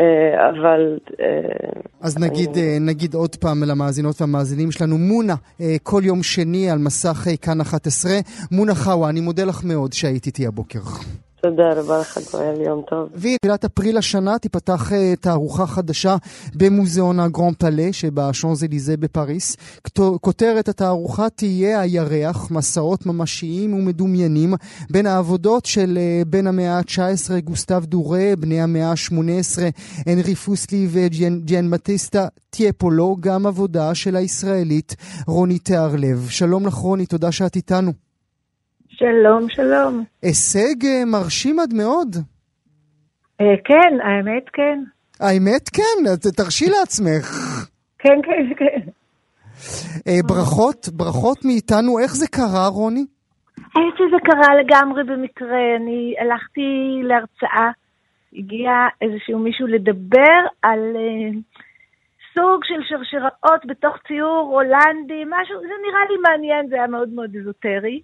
אה, אבל... אה, אז נגיד, אני... אה, נגיד עוד פעם למאזינות והמאזינים שלנו, מונה, כל יום שני על מסך כאן 11. מונה חאווה, אני מודה לך מאוד שהיית איתי הבוקר. תודה רבה לך, גואל, יום טוב. בתחילת אפריל השנה תיפתח אה, תערוכה חדשה במוזיאון הגרנד פלה שבשאנז אליזה בפריס. כותרת התערוכה תהיה הירח, מסעות ממשיים ומדומיינים בין העבודות של אה, בן המאה ה-19 גוסטב דורה, בני המאה ה-18 הנרי פוסלי וג'יאן מטיסטה טיאפולו, גם עבודה של הישראלית רוני תיארלב. שלום לך רוני, תודה שאת איתנו. שלום, שלום. הישג אה, מרשים עד מאוד. אה, כן, האמת כן. האמת כן, תרשי לעצמך. כן, כן, כן. אה, ברכות, ברכות מאיתנו. איך זה קרה, רוני? האמת שזה קרה לגמרי במקרה. אני הלכתי להרצאה, הגיע איזשהו מישהו לדבר על סוג של שרשראות בתוך ציור הולנדי, משהו, זה נראה לי מעניין, זה היה מאוד מאוד אזוטרי.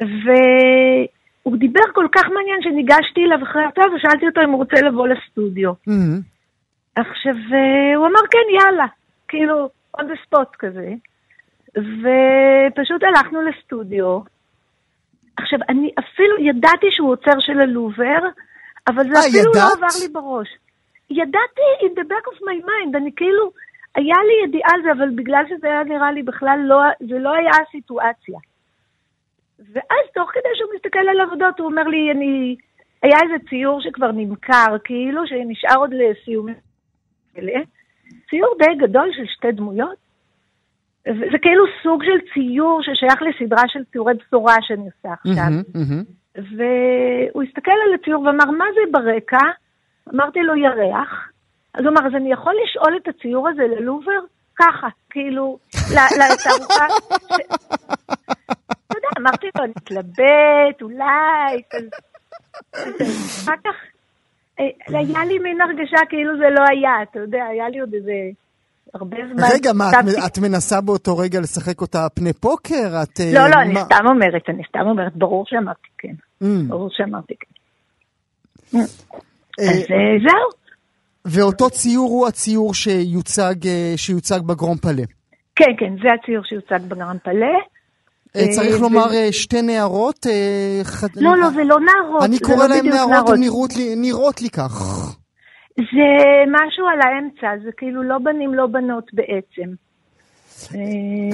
והוא דיבר כל כך מעניין שניגשתי אליו אחרי הרצאה ושאלתי אותו אם הוא רוצה לבוא לסטודיו. Mm-hmm. עכשיו, אה, הוא אמר כן, יאללה, כאילו, on the spot כזה. ופשוט הלכנו לסטודיו. עכשיו, אני אפילו ידעתי שהוא עוצר של הלובר, אבל זה 아, אה, אפילו לא ידעת? לא עבר לי בראש. ידעתי in the back of my mind, אני כאילו, היה לי ידיעה על זה, אבל בגלל שזה היה נראה לי בכלל לא, זה לא היה הסיטואציה. ואז תוך כדי שהוא מסתכל על עבודות, הוא אומר לי, אני... היה איזה ציור שכבר נמכר, כאילו, שנשאר עוד לסיומים. ציור די גדול של שתי דמויות. זה כאילו סוג של ציור ששייך לסדרה של ציורי בשורה שאני עושה עכשיו. Mm-hmm, mm-hmm. והוא הסתכל על הציור ואמר, מה זה ברקע? אמרתי לו, ירח. אז הוא אמר, אז אני יכול לשאול את הציור הזה ללובר? ככה, כאילו, לתערוכה. אמרתי לו, אני אתלבט, אולי, אחר כך אה, היה לי מין הרגשה כאילו זה לא היה, אתה יודע, היה לי עוד איזה הרבה זמן. רגע, מה, את מנסה באותו רגע לשחק אותה פני פוקר? את... אה, לא, לא, אני סתם אומרת, אני סתם אומרת, ברור שאמרתי כן. Mm. ברור שאמרתי כן. Mm. אז אה, זהו. ואותו ציור הוא הציור שיוצג, שיוצג בגרום פלה. כן, כן, זה הציור שיוצג בגרם פלה. אה, צריך אה, לומר אה, שתי נערות. לא, לא, זה לא נערות. אני קורא להן נערות, הן נראות לי כך. זה משהו על האמצע, זה כאילו לא בנים, לא בנות בעצם.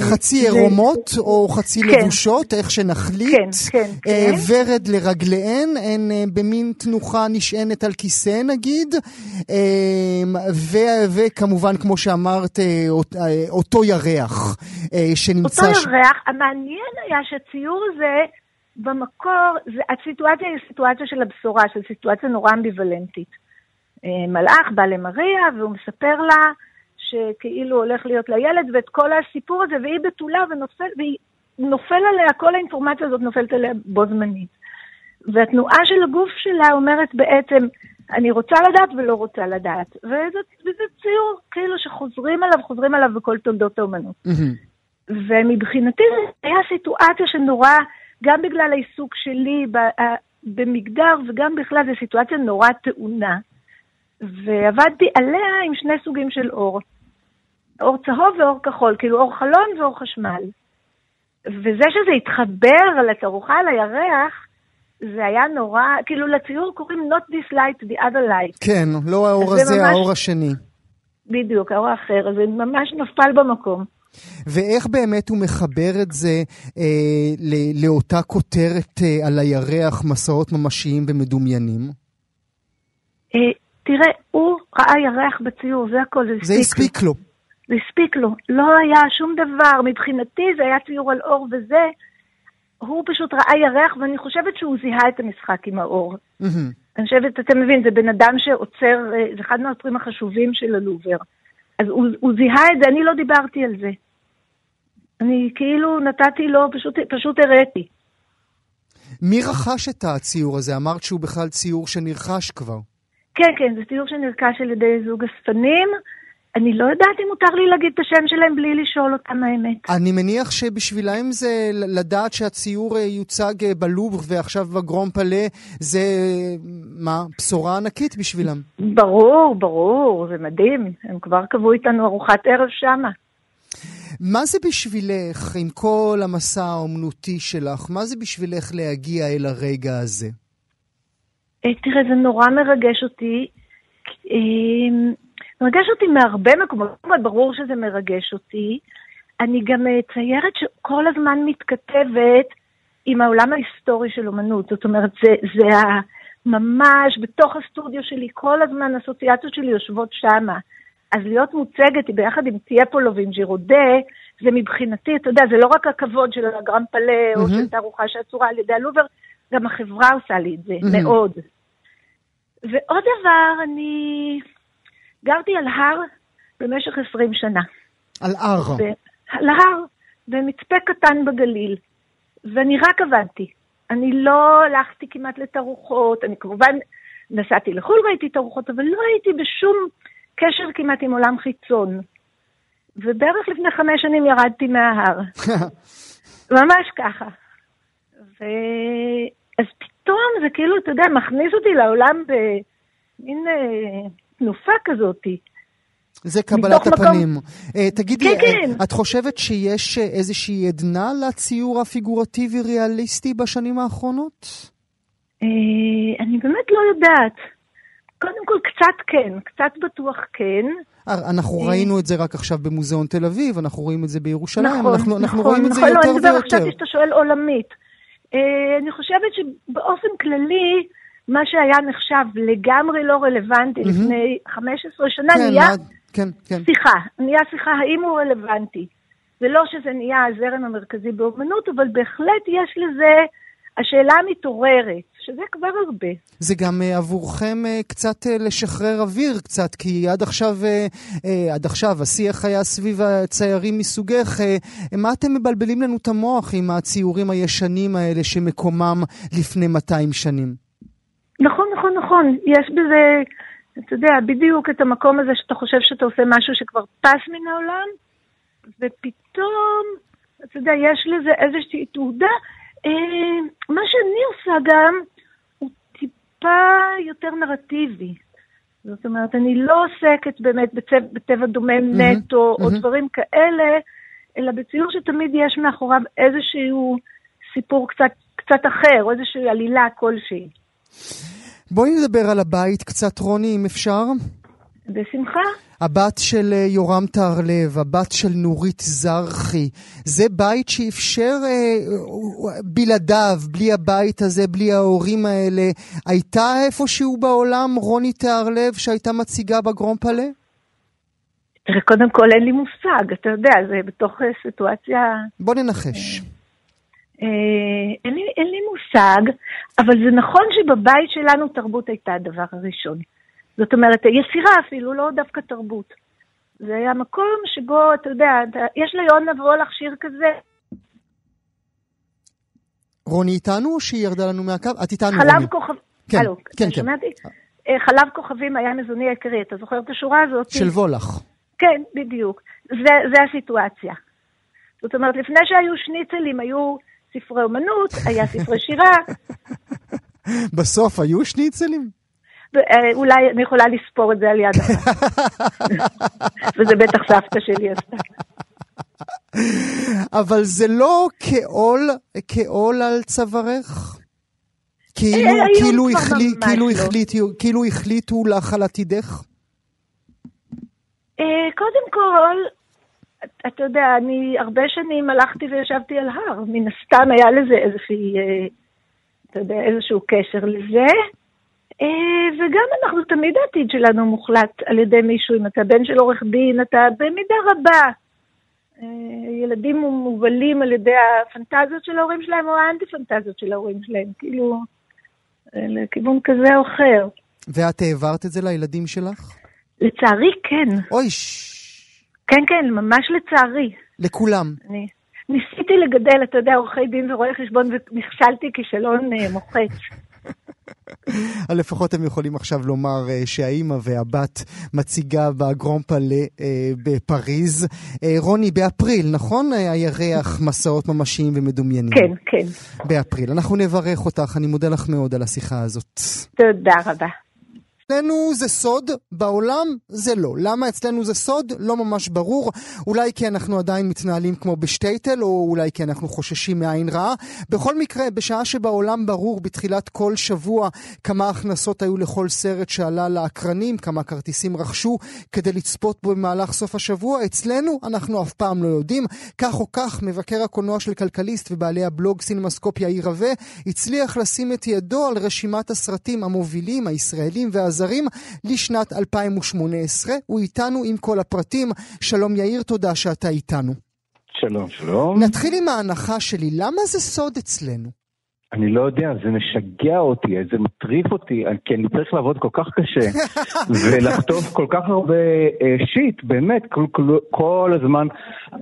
חצי עירומות או חצי כן. לבושות, איך שנחליט. כן, כן, כן. ורד לרגליהן, הן במין תנוחה נשענת על כיסא נגיד. וכמובן, כמו שאמרת, אותו ירח שנמצא... אותו ירח, המעניין היה שהציור הזה... במקור, זה, הסיטואציה היא סיטואציה של הבשורה, של סיטואציה נורא אמביוולנטית. מלאך בא למריה והוא מספר לה שכאילו הולך להיות לילד, ואת כל הסיפור הזה, והיא בתולה ונופל, והיא נופל עליה, כל האינפורמציה הזאת נופלת עליה בו זמנית. והתנועה של הגוף שלה אומרת בעצם, אני רוצה לדעת ולא רוצה לדעת. וזה, וזה ציור כאילו שחוזרים עליו, חוזרים עליו בכל תולדות האומנות. Mm-hmm. ומבחינתי זו הייתה סיטואציה שנורא, גם בגלל העיסוק שלי במגדר, וגם בכלל זו סיטואציה נורא טעונה. ועבדתי עליה עם שני סוגים של אור. אור צהוב ואור כחול, כאילו אור חלון ואור חשמל. וזה שזה התחבר לתערוכה על הירח, זה היה נורא, כאילו לציור קוראים not this light, the other light. כן, לא האור הזה, ממש, האור השני. בדיוק, האור האחר, זה ממש נפל במקום. ואיך באמת הוא מחבר את זה אה, לאותה כותרת אה, על הירח, מסעות ממשיים ומדומיינים? אה, תראה, הוא ראה ירח בציור, זה הכל, זה הספיק. זה הספיק לו. זה הספיק לו. לא היה שום דבר. מבחינתי זה היה ציור על אור וזה. הוא פשוט ראה ירח, ואני חושבת שהוא זיהה את המשחק עם האור. אני חושבת, אתה מבין, זה בן אדם שעוצר, אה, זה אחד מהעוצרים החשובים של הלובר. אז הוא, הוא זיהה את זה, אני לא דיברתי על זה. אני כאילו נתתי לו, פשוט, פשוט הראתי. מי רכש את הציור הזה? אמרת שהוא בכלל ציור שנרכש כבר. כן, כן, זה ציור שנרכש על ידי זוג אספנים. אני לא יודעת אם מותר לי להגיד את השם שלהם בלי לשאול אותם האמת. אני מניח שבשבילם זה לדעת שהציור אה, יוצג אה, בלובר ועכשיו בגרום פלה, זה מה, בשורה ענקית בשבילם. ברור, ברור, זה מדהים. הם כבר קבעו איתנו ארוחת ערב שמה. מה זה בשבילך, עם כל המסע האומנותי שלך, מה זה בשבילך להגיע אל הרגע הזה? אה, תראה, זה נורא מרגש אותי. אה, מרגש אותי מהרבה מקומות, ברור שזה מרגש אותי. אני גם ציירת שכל הזמן מתכתבת עם העולם ההיסטורי של אומנות. זאת אומרת, זה, זה ממש בתוך הסטודיו שלי, כל הזמן אסוציאציות שלי יושבות שמה. אז להיות מוצגת ביחד עם טיאפולו ועם ג'ירודה, זה מבחינתי, אתה יודע, זה לא רק הכבוד של הגרם פלה mm-hmm. או של תערוכה שעצורה על ידי הלובר, גם החברה עושה לי את זה, mm-hmm. מאוד. ועוד דבר, אני גרתי על הר במשך 20 שנה. על הר? ב... על הר, במצפה קטן בגליל. ואני רק עבדתי. אני לא הלכתי כמעט לתערוכות, אני כמובן נסעתי לחו"ל והייתי תערוכות, אבל לא הייתי בשום קשר כמעט עם עולם חיצון. ובערך לפני חמש שנים ירדתי מההר. ממש ככה. ו... אז פתאום זה כאילו, אתה יודע, מכניס אותי לעולם במין אה, תנופה כזאתי. זה קבלת הפנים. מקום... Uh, תגידי, כן, כן. את חושבת שיש איזושהי עדנה לציור הפיגורטיבי-ריאליסטי בשנים האחרונות? Uh, אני באמת לא יודעת. קודם כל, קצת כן, קצת בטוח כן. אנחנו אה. ראינו את זה רק עכשיו במוזיאון תל אביב, אנחנו רואים את זה בירושלים, נכון, אנחנו, נכון, אנחנו רואים את זה נכון, יותר לא, אני מדבר ויותר. עכשיו שאתה שואל עולמית. אה, אני חושבת שבאופן כללי, מה שהיה נחשב לגמרי לא רלוונטי מהמם. לפני 15 שנה, כן, נהיה כן, כן. שיחה. נהיה שיחה האם הוא רלוונטי. זה לא שזה נהיה הזרם המרכזי באומנות, אבל בהחלט יש לזה, השאלה מתעוררת, שזה כבר הרבה. זה גם אה, עבורכם אה, קצת אה, לשחרר אוויר קצת, כי עד עכשיו, אה, אה, עד עכשיו השיח היה סביב הציירים מסוגך. אה, מה אתם מבלבלים לנו את המוח עם הציורים הישנים האלה שמקומם לפני 200 שנים? נכון, נכון, נכון. יש בזה, אתה יודע, בדיוק את המקום הזה שאתה חושב שאתה עושה משהו שכבר פס מן העולם, ופתאום, אתה יודע, יש לזה איזושהי תעודה. אה, מה שאני עושה גם, הוא טיפה יותר נרטיבי. זאת אומרת, אני לא עוסקת באמת בצבע, בטבע דומם מהמם, נטו, או מהמם. דברים כאלה, אלא בציור שתמיד יש מאחוריו איזשהו סיפור קצת, קצת אחר, או איזושהי עלילה כלשהי. בואי נדבר על הבית קצת, רוני, אם אפשר. בשמחה. הבת של אה, יורם טהרלב, הבת של נורית זרחי, זה בית שאפשר אה, בלעדיו, בלי הבית הזה, בלי ההורים האלה. הייתה איפשהו בעולם רוני טהרלב שהייתה מציגה בגרום פלה? תראה, קודם כל אין לי מושג, אתה יודע, זה בתוך אה, סיטואציה... בוא ננחש. אה, אין, לי, אין לי מושג, אבל זה נכון שבבית שלנו תרבות הייתה הדבר הראשון. זאת אומרת, יצירה אפילו, לא דווקא תרבות. זה היה מקום שבו, אתה יודע, אתה, יש ליונה וולך שיר כזה, רוני איתנו או שהיא ירדה לנו מהקו? את איתנו, חלב רוני. כוכב... כן, הלו, כן, כן. שומע אותי? אה, חלב כוכבים היה מזוני העיקרי, אתה זוכר את השורה הזאת? של וולך. כן, בדיוק. זה, זה הסיטואציה. זאת אומרת, לפני שהיו שניצלים, היו ספרי אומנות, היה ספרי שירה, בסוף היו שניצלים? אה, אולי אני יכולה לספור את זה על יד אחת. וזה בטח סבתא שלי עשתה. אבל זה לא כעול, כעול על צווארך? כאילו, אה, כאילו, החלי, כאילו, לא. החליטו, כאילו החליטו לך על עתידך? אה, קודם כל, אתה יודע, אני הרבה שנים הלכתי וישבתי על הר. מן הסתם היה לזה איזושהי, אה, אתה יודע, איזשהו קשר לזה. אה, וגם אנחנו, תמיד העתיד שלנו מוחלט על ידי מישהו. אם אתה בן של עורך דין, אתה במידה רבה. אה, ילדים מובלים על ידי הפנטזיות של ההורים שלהם או האנטי-פנטזיות של ההורים שלהם, כאילו, לכיוון כזה או אחר. ואת העברת את זה לילדים שלך? לצערי, כן. אוי, ש... כן, כן, ממש לצערי. לכולם. אני ניסיתי לגדל, אתה יודע, עורכי דין ורואי חשבון, ונכשלתי כישלון אה, מוחץ. לפחות הם יכולים עכשיו לומר אה, שהאימא והבת מציגה בגרום פלה אה, בפריז. רוני, באפריל, נכון? הירח מסעות ממשיים ומדומיינים. כן, כן. באפריל. אנחנו נברך אותך, אני מודה לך מאוד על השיחה הזאת. תודה רבה. אצלנו זה סוד, בעולם זה לא. למה אצלנו זה סוד? לא ממש ברור. אולי כי אנחנו עדיין מתנהלים כמו בשטייטל, או אולי כי אנחנו חוששים מעין רעה. בכל מקרה, בשעה שבעולם ברור בתחילת כל שבוע כמה הכנסות היו לכל סרט שעלה לאקרנים, כמה כרטיסים רכשו כדי לצפות בו במהלך סוף השבוע, אצלנו אנחנו אף פעם לא יודעים. כך או כך, מבקר הקולנוע של כלכליסט ובעלי הבלוג סינמסקופ יאיר רווה הצליח לשים את ידו על רשימת הסרטים המובילים, הישראלים והזרים לשנת 2018. הוא איתנו עם כל הפרטים. שלום יאיר, תודה שאתה איתנו. שלום, שלום. נתחיל עם ההנחה שלי, למה זה סוד אצלנו? אני לא יודע, זה משגע אותי, זה מטריף אותי, כי אני צריך לעבוד כל כך קשה, ולכתוב כל כך הרבה אה, שיט, באמת, כל, כל, כל הזמן,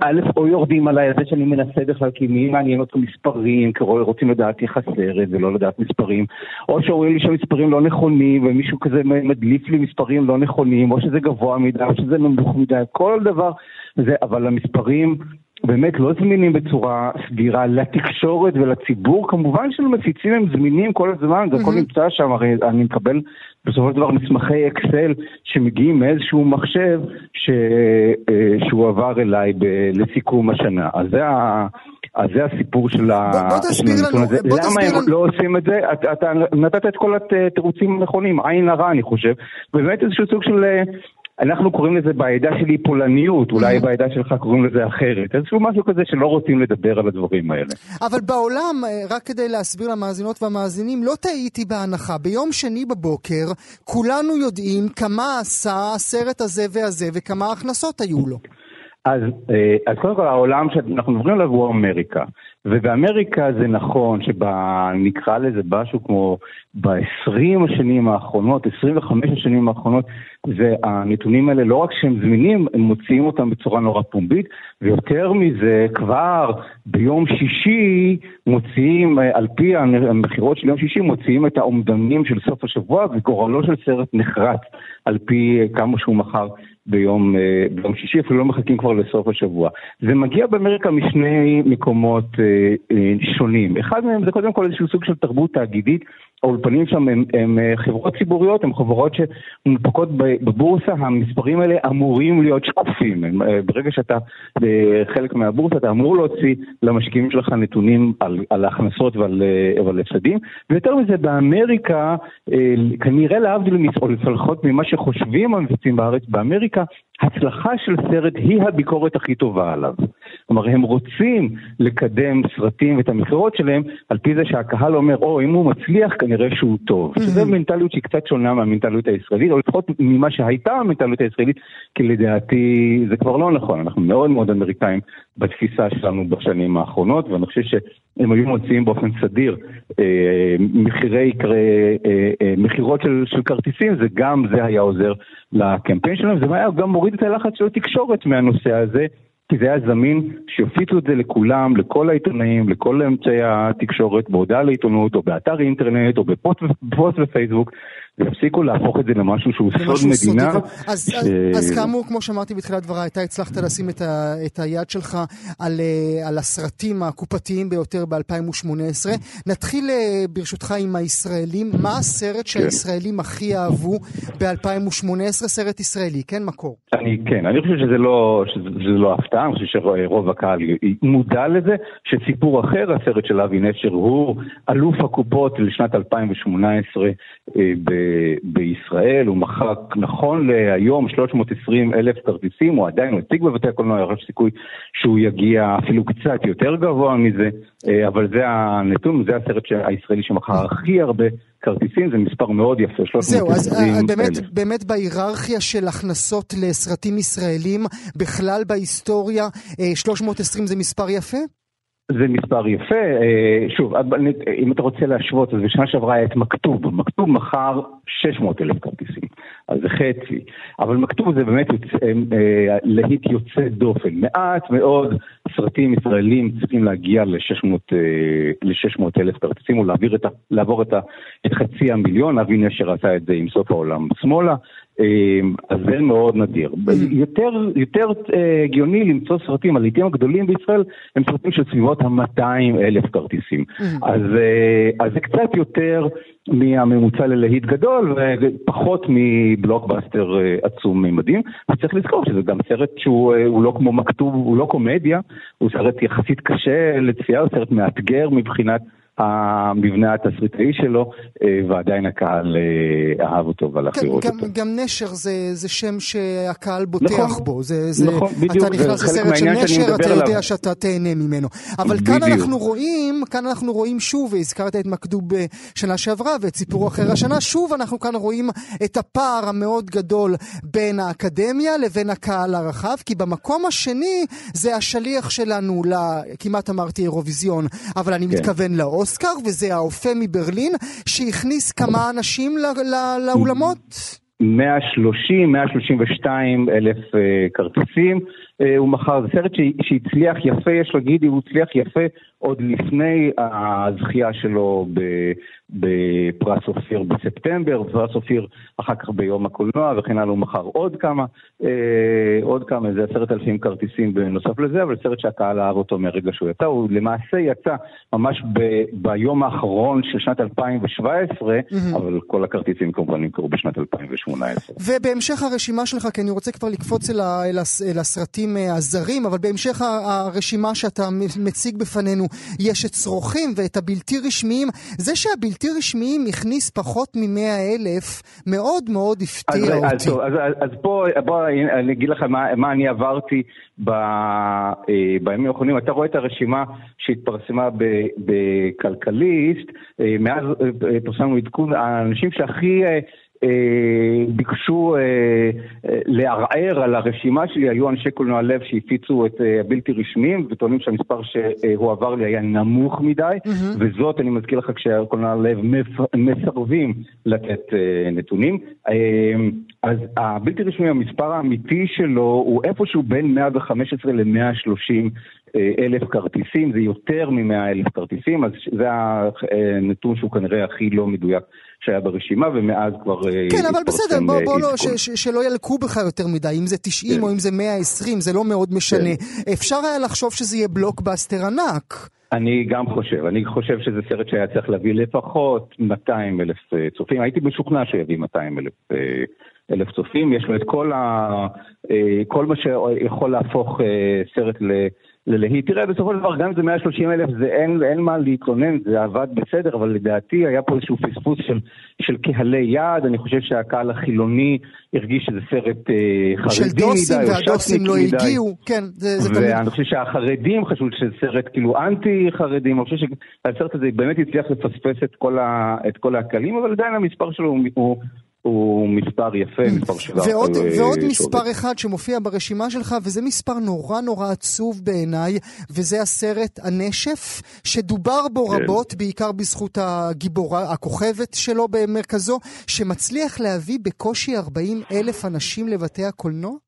א', או יורדים עליי על זה שאני מנסה בכלל, כי מי מעניין אותם מספרים, כי רוצים לדעת איך הסרט ולא לדעת מספרים, או שאומרים לי שהמספרים לא נכונים, ומישהו כזה מדליף לי מספרים לא נכונים, או שזה גבוה מדי, או שזה נמוך מדי, כל דבר, זה, אבל המספרים... באמת לא זמינים בצורה סבירה לתקשורת ולציבור, כמובן שמפיצים הם זמינים כל הזמן, זה הכל נמצא שם, הרי אני מקבל בסופו של דבר מסמכי אקסל שמגיעים מאיזשהו מחשב ש... שהוא עבר אליי ב... לסיכום השנה. אז זה ה... אז זה הסיפור של בוא תסביר לנו, בוא למה הם לנו. לא עושים את זה? אתה, אתה נתת את כל התירוצים הנכונים, עין הרע אני חושב. באמת איזשהו סוג של... אנחנו קוראים לזה בעדה שלי פולניות, אולי בעדה שלך קוראים לזה אחרת. איזשהו משהו כזה שלא רוצים לדבר על הדברים האלה. אבל בעולם, אה, רק כדי להסביר למאזינות והמאזינים, לא טעיתי בהנחה. ביום שני בבוקר, כולנו יודעים כמה עשה הסרט הזה והזה וכמה הכנסות היו לו. אז, אה, אז קודם כל העולם שאנחנו מדברים עליו הוא אמריקה. ובאמריקה זה נכון שנקרא לזה משהו כמו ב-20 השנים האחרונות, 25 השנים האחרונות, והנתונים האלה לא רק שהם זמינים, הם מוציאים אותם בצורה נורא פומבית, ויותר מזה, כבר ביום שישי מוציאים, אה, על פי המכירות של יום שישי, מוציאים את האומדנים של סוף השבוע, וגורלו של סרט נחרט על פי כמה שהוא מכר ביום, אה, ביום שישי, אפילו לא מחכים כבר לסוף השבוע. זה מגיע באמריקה משני מקומות אה, אה, שונים. אחד מהם זה קודם כל איזשהו סוג של תרבות תאגידית. האולפנים שם הם, הם חברות ציבוריות, הן חברות שמונפקות בבורסה, המספרים האלה אמורים להיות שקופים. הם, ברגע שאתה חלק מהבורסה, אתה אמור להוציא למשקיעים שלך נתונים על, על הכנסות ועל, ועל הפסדים. ויותר מזה, באמריקה, כנראה להבדיל, או לפחות ממה שחושבים המבצעים בארץ, באמריקה, הצלחה של סרט היא הביקורת הכי טובה עליו. כלומר, הם רוצים לקדם סרטים ואת המכירות שלהם על פי זה שהקהל אומר, או, אם הוא מצליח, כנראה שהוא טוב. Mm-hmm. שזו מנטליות שהיא קצת שונה מהמנטליות הישראלית, או לפחות ממה שהייתה המנטליות הישראלית, כי לדעתי זה כבר לא נכון. אנחנו מאוד מאוד אמריקאים בתפיסה שלנו בשנים האחרונות, ואני חושב שהם היו מוציאים באופן סדיר אה, מחירי, אה, אה, מכירות של, של כרטיסים, זה גם זה היה עוזר לקמפיין שלהם, זה היה גם מוריד את הלחץ של התקשורת מהנושא הזה. כי זה היה זמין, שיופיצו את זה לכולם, לכל העיתונאים, לכל אמצעי התקשורת, בהודעה לעיתונות, או באתר אינטרנט, או בפוסט בפייסבוק, ויפסיקו להפוך את זה למשהו שהוא סוד מדינה. אז, ש... אז, אז כאמור, כמו שאמרתי בתחילת דבריי, אתה הצלחת לשים את, ה, את היד שלך על, אה, על הסרטים הקופתיים ביותר ב-2018. נתחיל אה, ברשותך עם הישראלים. מה הסרט שהישראלים הכי אהבו ב-2018? סרט ישראלי, כן, מקור. אני, כן, אני חושב שזה לא, שזה, שזה לא הפתעה, אני חושב שרוב הקהל מודע לזה, שסיפור אחר, הסרט של אבי נשר, הוא אלוף הקופות לשנת 2018 אה, ב... בישראל, הוא מכר נכון להיום 320 אלף כרטיסים, הוא עדיין הציג בבתי הקולנוע, יש סיכוי שהוא יגיע אפילו קצת יותר גבוה מזה, אה, אבל זה הנתון, זה הסרט הישראלי שמכר הכי הרבה כרטיסים, זה מספר מאוד יפה, 320 זהו, אז אה, באמת, אלף. באמת בהיררכיה של הכנסות לסרטים ישראלים, בכלל בהיסטוריה, 320 אה, זה מספר יפה? זה מספר יפה, אה, שוב, אם אתה רוצה להשוות, אז בשנה שעברה היה את מכתוב, מכתוב מכר 600 אלף כרטיסים, אז זה חצי, אבל מכתוב זה באמת יוצא, אה, להיט יוצא דופן, מעט מאוד סרטים ישראלים צריכים להגיע ל-600 אה, אלף כרטיסים, או את ה, לעבור את, ה, את חצי המיליון, אבי נשר עשה את זה עם סוף העולם שמאלה, אז זה מאוד נדיר. Mm. יותר, יותר אה, הגיוני למצוא סרטים, הלעיתים הגדולים בישראל הם סרטים של סביבות ה-200 אלף כרטיסים. Mm. אז, אה, אז זה קצת יותר מהממוצע ללהיט גדול ופחות מבלוקבאסטר אה, עצום מימדים. וצריך לזכור שזה גם סרט שהוא לא כמו מכתוב, הוא לא קומדיה, הוא סרט יחסית קשה לצפייה, הוא סרט מאתגר מבחינת המבנה התסריטאי שלו, אה, ועדיין הקהל אה, אהב אותו והלך כן, לראות גם, אותו. גם נשר זה, זה שם שהקהל בוטח נכון, בו. זה, זה, נכון, בדיוק. אתה נכנס לסרט של נשר, אתה יודע. שאתה תהנה ממנו. אבל. כאן אנחנו רואים, כאן אנחנו רואים שוב, והזכרת את מקדוב בשנה שעברה ואת סיפור אחר השנה, שוב אנחנו כאן רואים את הפער המאוד גדול בין האקדמיה לבין הקהל הרחב, כי במקום השני זה השליח שלנו, כמעט אמרתי אירוויזיון, אבל אני כן. מתכוון לאוסקר. אוסקר, וזה האופה מברלין, שהכניס כמה אנשים לא, לא, לאולמות. 130, 132 אלף uh, כרטיסים הוא מכר, זה סרט שהצליח יפה, יש להגיד, הוא הצליח יפה עוד לפני הזכייה שלו בפרס אופיר בספטמבר, פרס אופיר אחר כך ביום הקולנוע וכן הלאה, הוא מכר עוד כמה, אה, עוד כמה, איזה עשרת אלפים כרטיסים בנוסף לזה, אבל סרט שהקהל אהב אותו מרגע שהוא יצא, הוא למעשה יצא ממש ב, ביום האחרון של שנת 2017, mm-hmm. אבל כל הכרטיסים כמובן נמכרו בשנת 2018. ובהמשך הרשימה שלך, כי אני רוצה כבר לקפוץ אל, ה, אל, הס, אל הסרטים אה, הזרים, אבל בהמשך הרשימה שאתה מציג בפנינו, יש את שרוכים ואת הבלתי רשמיים. זה שהבלתי רשמיים הכניס פחות מ-100 אלף, מאוד מאוד הפתיע אז, אותי. אז, אז, אז, אז בוא, בוא אני אגיד לך מה, מה אני עברתי ב, אה, בימים האחרונים. אתה רואה את הרשימה שהתפרסמה בכלכליסט, אה, מאז פרסמנו עדכון, האנשים שהכי... אה, ביקשו אה, אה, לערער על הרשימה שלי, היו אנשי קולנוע לב שהפיצו את הבלתי רשמיים וטוענים שהמספר שהועבר לי היה נמוך מדי, mm-hmm. וזאת, אני מזכיר לך, כשהקולנוע לב מסרבים לתת נתונים. אז הבלתי רשמי, המספר האמיתי שלו הוא איפשהו בין 115 ל-130 אלף כרטיסים, זה יותר מ-100 אלף כרטיסים, אז זה הנתון שהוא כנראה הכי לא מדויק שהיה ברשימה, ומאז כבר אה, כן, אבל בסדר, בוא, בוא לא, ש, ש, שלא ילקו בך יותר מדי, אם זה 90 כן. או אם זה 120, זה לא מאוד משנה. כן. אפשר היה לחשוב שזה יהיה בלוקבאסטר ענק. אני גם חושב, אני חושב שזה סרט שהיה צריך להביא לפחות 200 אלף אה, צופים, הייתי משוכנע שיביא 200 אלף אה, אלף צופים, יש לו את כל, ה, כל מה שיכול להפוך סרט ל... ללהיט. תראה, בסופו של דבר, גם אם זה 130 אלף, זה אין, אין מה להתלונן, זה עבד בסדר, אבל לדעתי היה פה איזשהו פספוס של, של קהלי יעד. אני חושב שהקהל החילוני הרגיש שזה סרט אה, חרדי מדי, של דוסים, והדוסים לא מדי. הגיעו, כן, זה, זה תמיד... ואני חושב שהחרדים חשבו שזה סרט כאילו אנטי-חרדים, אני חושב שהסרט הזה באמת הצליח לפספס את כל, ה, את כל הקהלים, אבל עדיין המספר שלו הוא, הוא, הוא מספר יפה, mm. מספר שבע. ועוד, ועוד מספר אחד שמופיע ברשימה שלך, וזה מספר נורא נורא עצוב בעיניי, וזה הסרט הנשף, שדובר בו כן. רבות, בעיקר בזכות הגיבורה, הכוכבת שלו במרכזו, שמצליח להביא בקושי 40 אלף אנשים לבתי הקולנוע?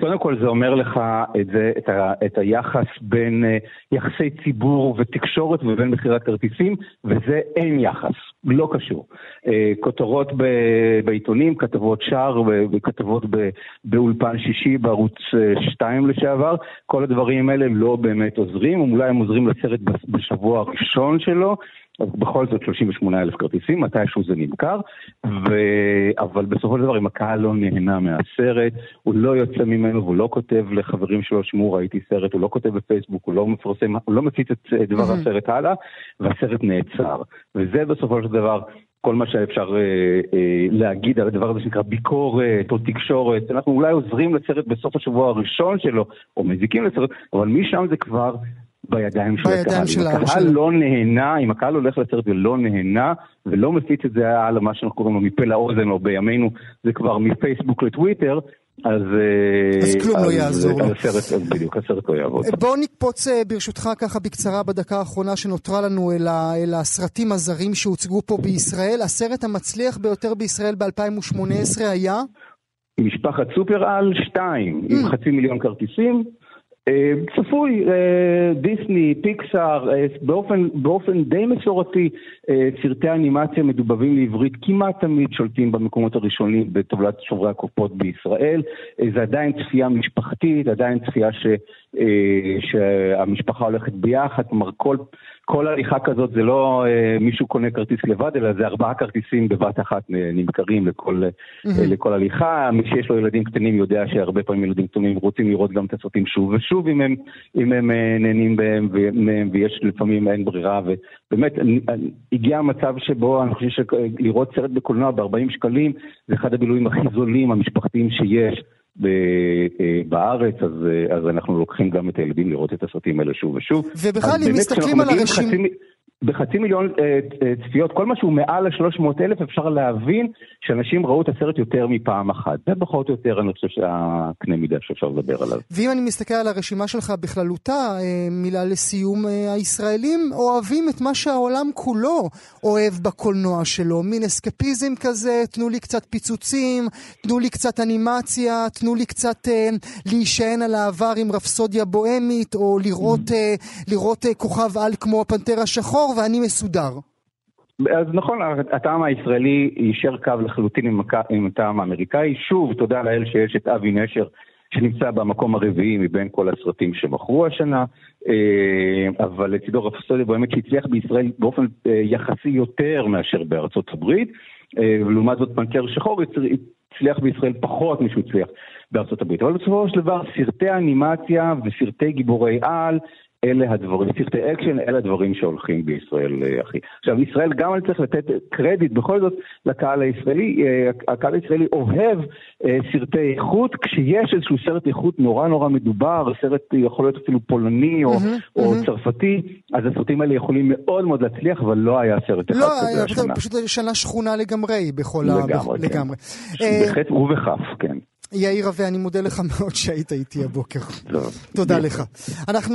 קודם כל זה אומר לך את, זה, את, ה, את היחס בין uh, יחסי ציבור ותקשורת ובין מכירת כרטיסים, וזה אין יחס, לא קשור. Uh, כותרות ב, בעיתונים, כתבות שער וכתבות ב, באולפן שישי בערוץ 2 uh, לשעבר, כל הדברים האלה לא באמת עוזרים, אולי הם עוזרים לסרט בשבוע הראשון שלו, אז בכל זאת 38 אלף כרטיסים, מתישהו זה נמכר, ו... אבל בסופו של דבר אם הקהל לא נהנה מהסרט, הוא לא יוצא ממנו והוא לא כותב לחברים שלו, שמעו ראיתי סרט, הוא לא כותב בפייסבוק, הוא לא מפרסם, הוא לא מפיץ את דבר. הסרט הלאה, והסרט נעצר. וזה בסופו של דבר כל מה שאפשר אה, אה, להגיד על הדבר הזה שנקרא ביקורת או תקשורת. אנחנו אולי עוזרים לסרט בסוף השבוע הראשון שלו, או מזיקים לסרט, אבל משם זה כבר בידיים של הקהל. של אם הקהל של... לא נהנה, אם הקהל הולך לסרט ולא נהנה, ולא מפיץ את זה הלאה, מה שאנחנו קוראים לו מפה לאוזן, או בימינו זה כבר מפייסבוק לטוויטר, אז, אה, אז כלום לא אז, לא יעזור לו. הסרט, בדיוק, הסרט לא יעבוד. בואו נקפוץ אה, ברשותך ככה בקצרה בדקה האחרונה שנותרה לנו אל, ה, אל הסרטים הזרים שהוצגו פה בישראל. הסרט המצליח ביותר בישראל ב-2018 היה? משפחת סופר-על 2, mm. עם חצי מיליון כרטיסים. אה, צפוי, אה, דיסני, פיקסאר, אה, באופן, באופן די מסורתי, סרטי אנימציה מדובבים לעברית כמעט תמיד שולטים במקומות הראשונים בטבלת שוברי הקופות בישראל. זה עדיין צפייה משפחתית, עדיין צפייה ש, שהמשפחה הולכת ביחד, כלומר כל... כל הליכה כזאת זה לא אה, מישהו קונה כרטיס לבד, אלא זה ארבעה כרטיסים בבת אחת נמכרים לכל, mm-hmm. אה, לכל הליכה. מי שיש לו ילדים קטנים יודע שהרבה פעמים ילדים קטנים רוצים לראות גם את הסרטים שוב ושוב אם הם, אם הם אה, נהנים בהם, ו- ויש לפעמים אין ברירה. ובאמת, הגיע המצב שבו אני חושב שלראות סרט בקולנוע ב-40 שקלים זה אחד הבילויים הכי זולים המשפחתיים שיש. אה, בארץ, אז, אה, אז אנחנו לוקחים גם את הילדים לראות את הסרטים האלה שוב ושוב. ובכלל, אם מסתכלים על הרשימה... בחצי מיליון אה, אה, צפיות, כל מה שהוא מעל ל-300 אלף, אפשר להבין שאנשים ראו את הסרט יותר מפעם אחת. זה פחות או יותר, אני חושב שהקנה מידה שאפשר לדבר עליו. ואם אני מסתכל על הרשימה שלך בכללותה, אה, מילה לסיום, הישראלים אוהבים את מה שהעולם כולו אוהב בקולנוע שלו. מין אסקפיזם כזה, תנו לי קצת פיצוצים, תנו לי קצת אנימציה, תנו לי קצת להישען על העבר עם רפסודיה בוהמית, או לראות, אה, לראות כוכב על כמו הפנתר השחור. ואני מסודר. אז נכון, הטעם הישראלי יישר קו לחלוטין עם, עם הטעם האמריקאי. שוב, תודה לאל שיש את אבי נשר, שנמצא במקום הרביעי מבין כל הסרטים שמכרו השנה, אה, אבל לצידו רפסודי באמת שהצליח בישראל באופן אה, יחסי יותר מאשר בארצות הברית, ולעומת זאת פנתר שחור הצליח בישראל פחות משהוא הצליח בארצות הברית. אבל בסופו של דבר סרטי אנימציה וסרטי גיבורי על אלה הדברים, סרטי אקשן, אלה הדברים שהולכים בישראל, אה, אחי. עכשיו, ישראל גם אני צריך לתת קרדיט בכל זאת לקהל הישראלי, אה, הקהל הישראלי אוהב אה, סרטי איכות, כשיש איזשהו סרט איכות נורא נורא מדובר, סרט יכול להיות אפילו פולני או, mm-hmm, או mm-hmm. צרפתי, אז הסרטים האלה יכולים מאוד מאוד להצליח, אבל לא היה סרט אחד לא, כזה השנה. לא, פשוט שנה שכונה לגמרי בכל לגמרי, ה... כן. לגמרי. בחטא ובכף, כן. יאיר רווה, אני מודה לך מאוד שהיית איתי הבוקר. תודה לך. אנחנו...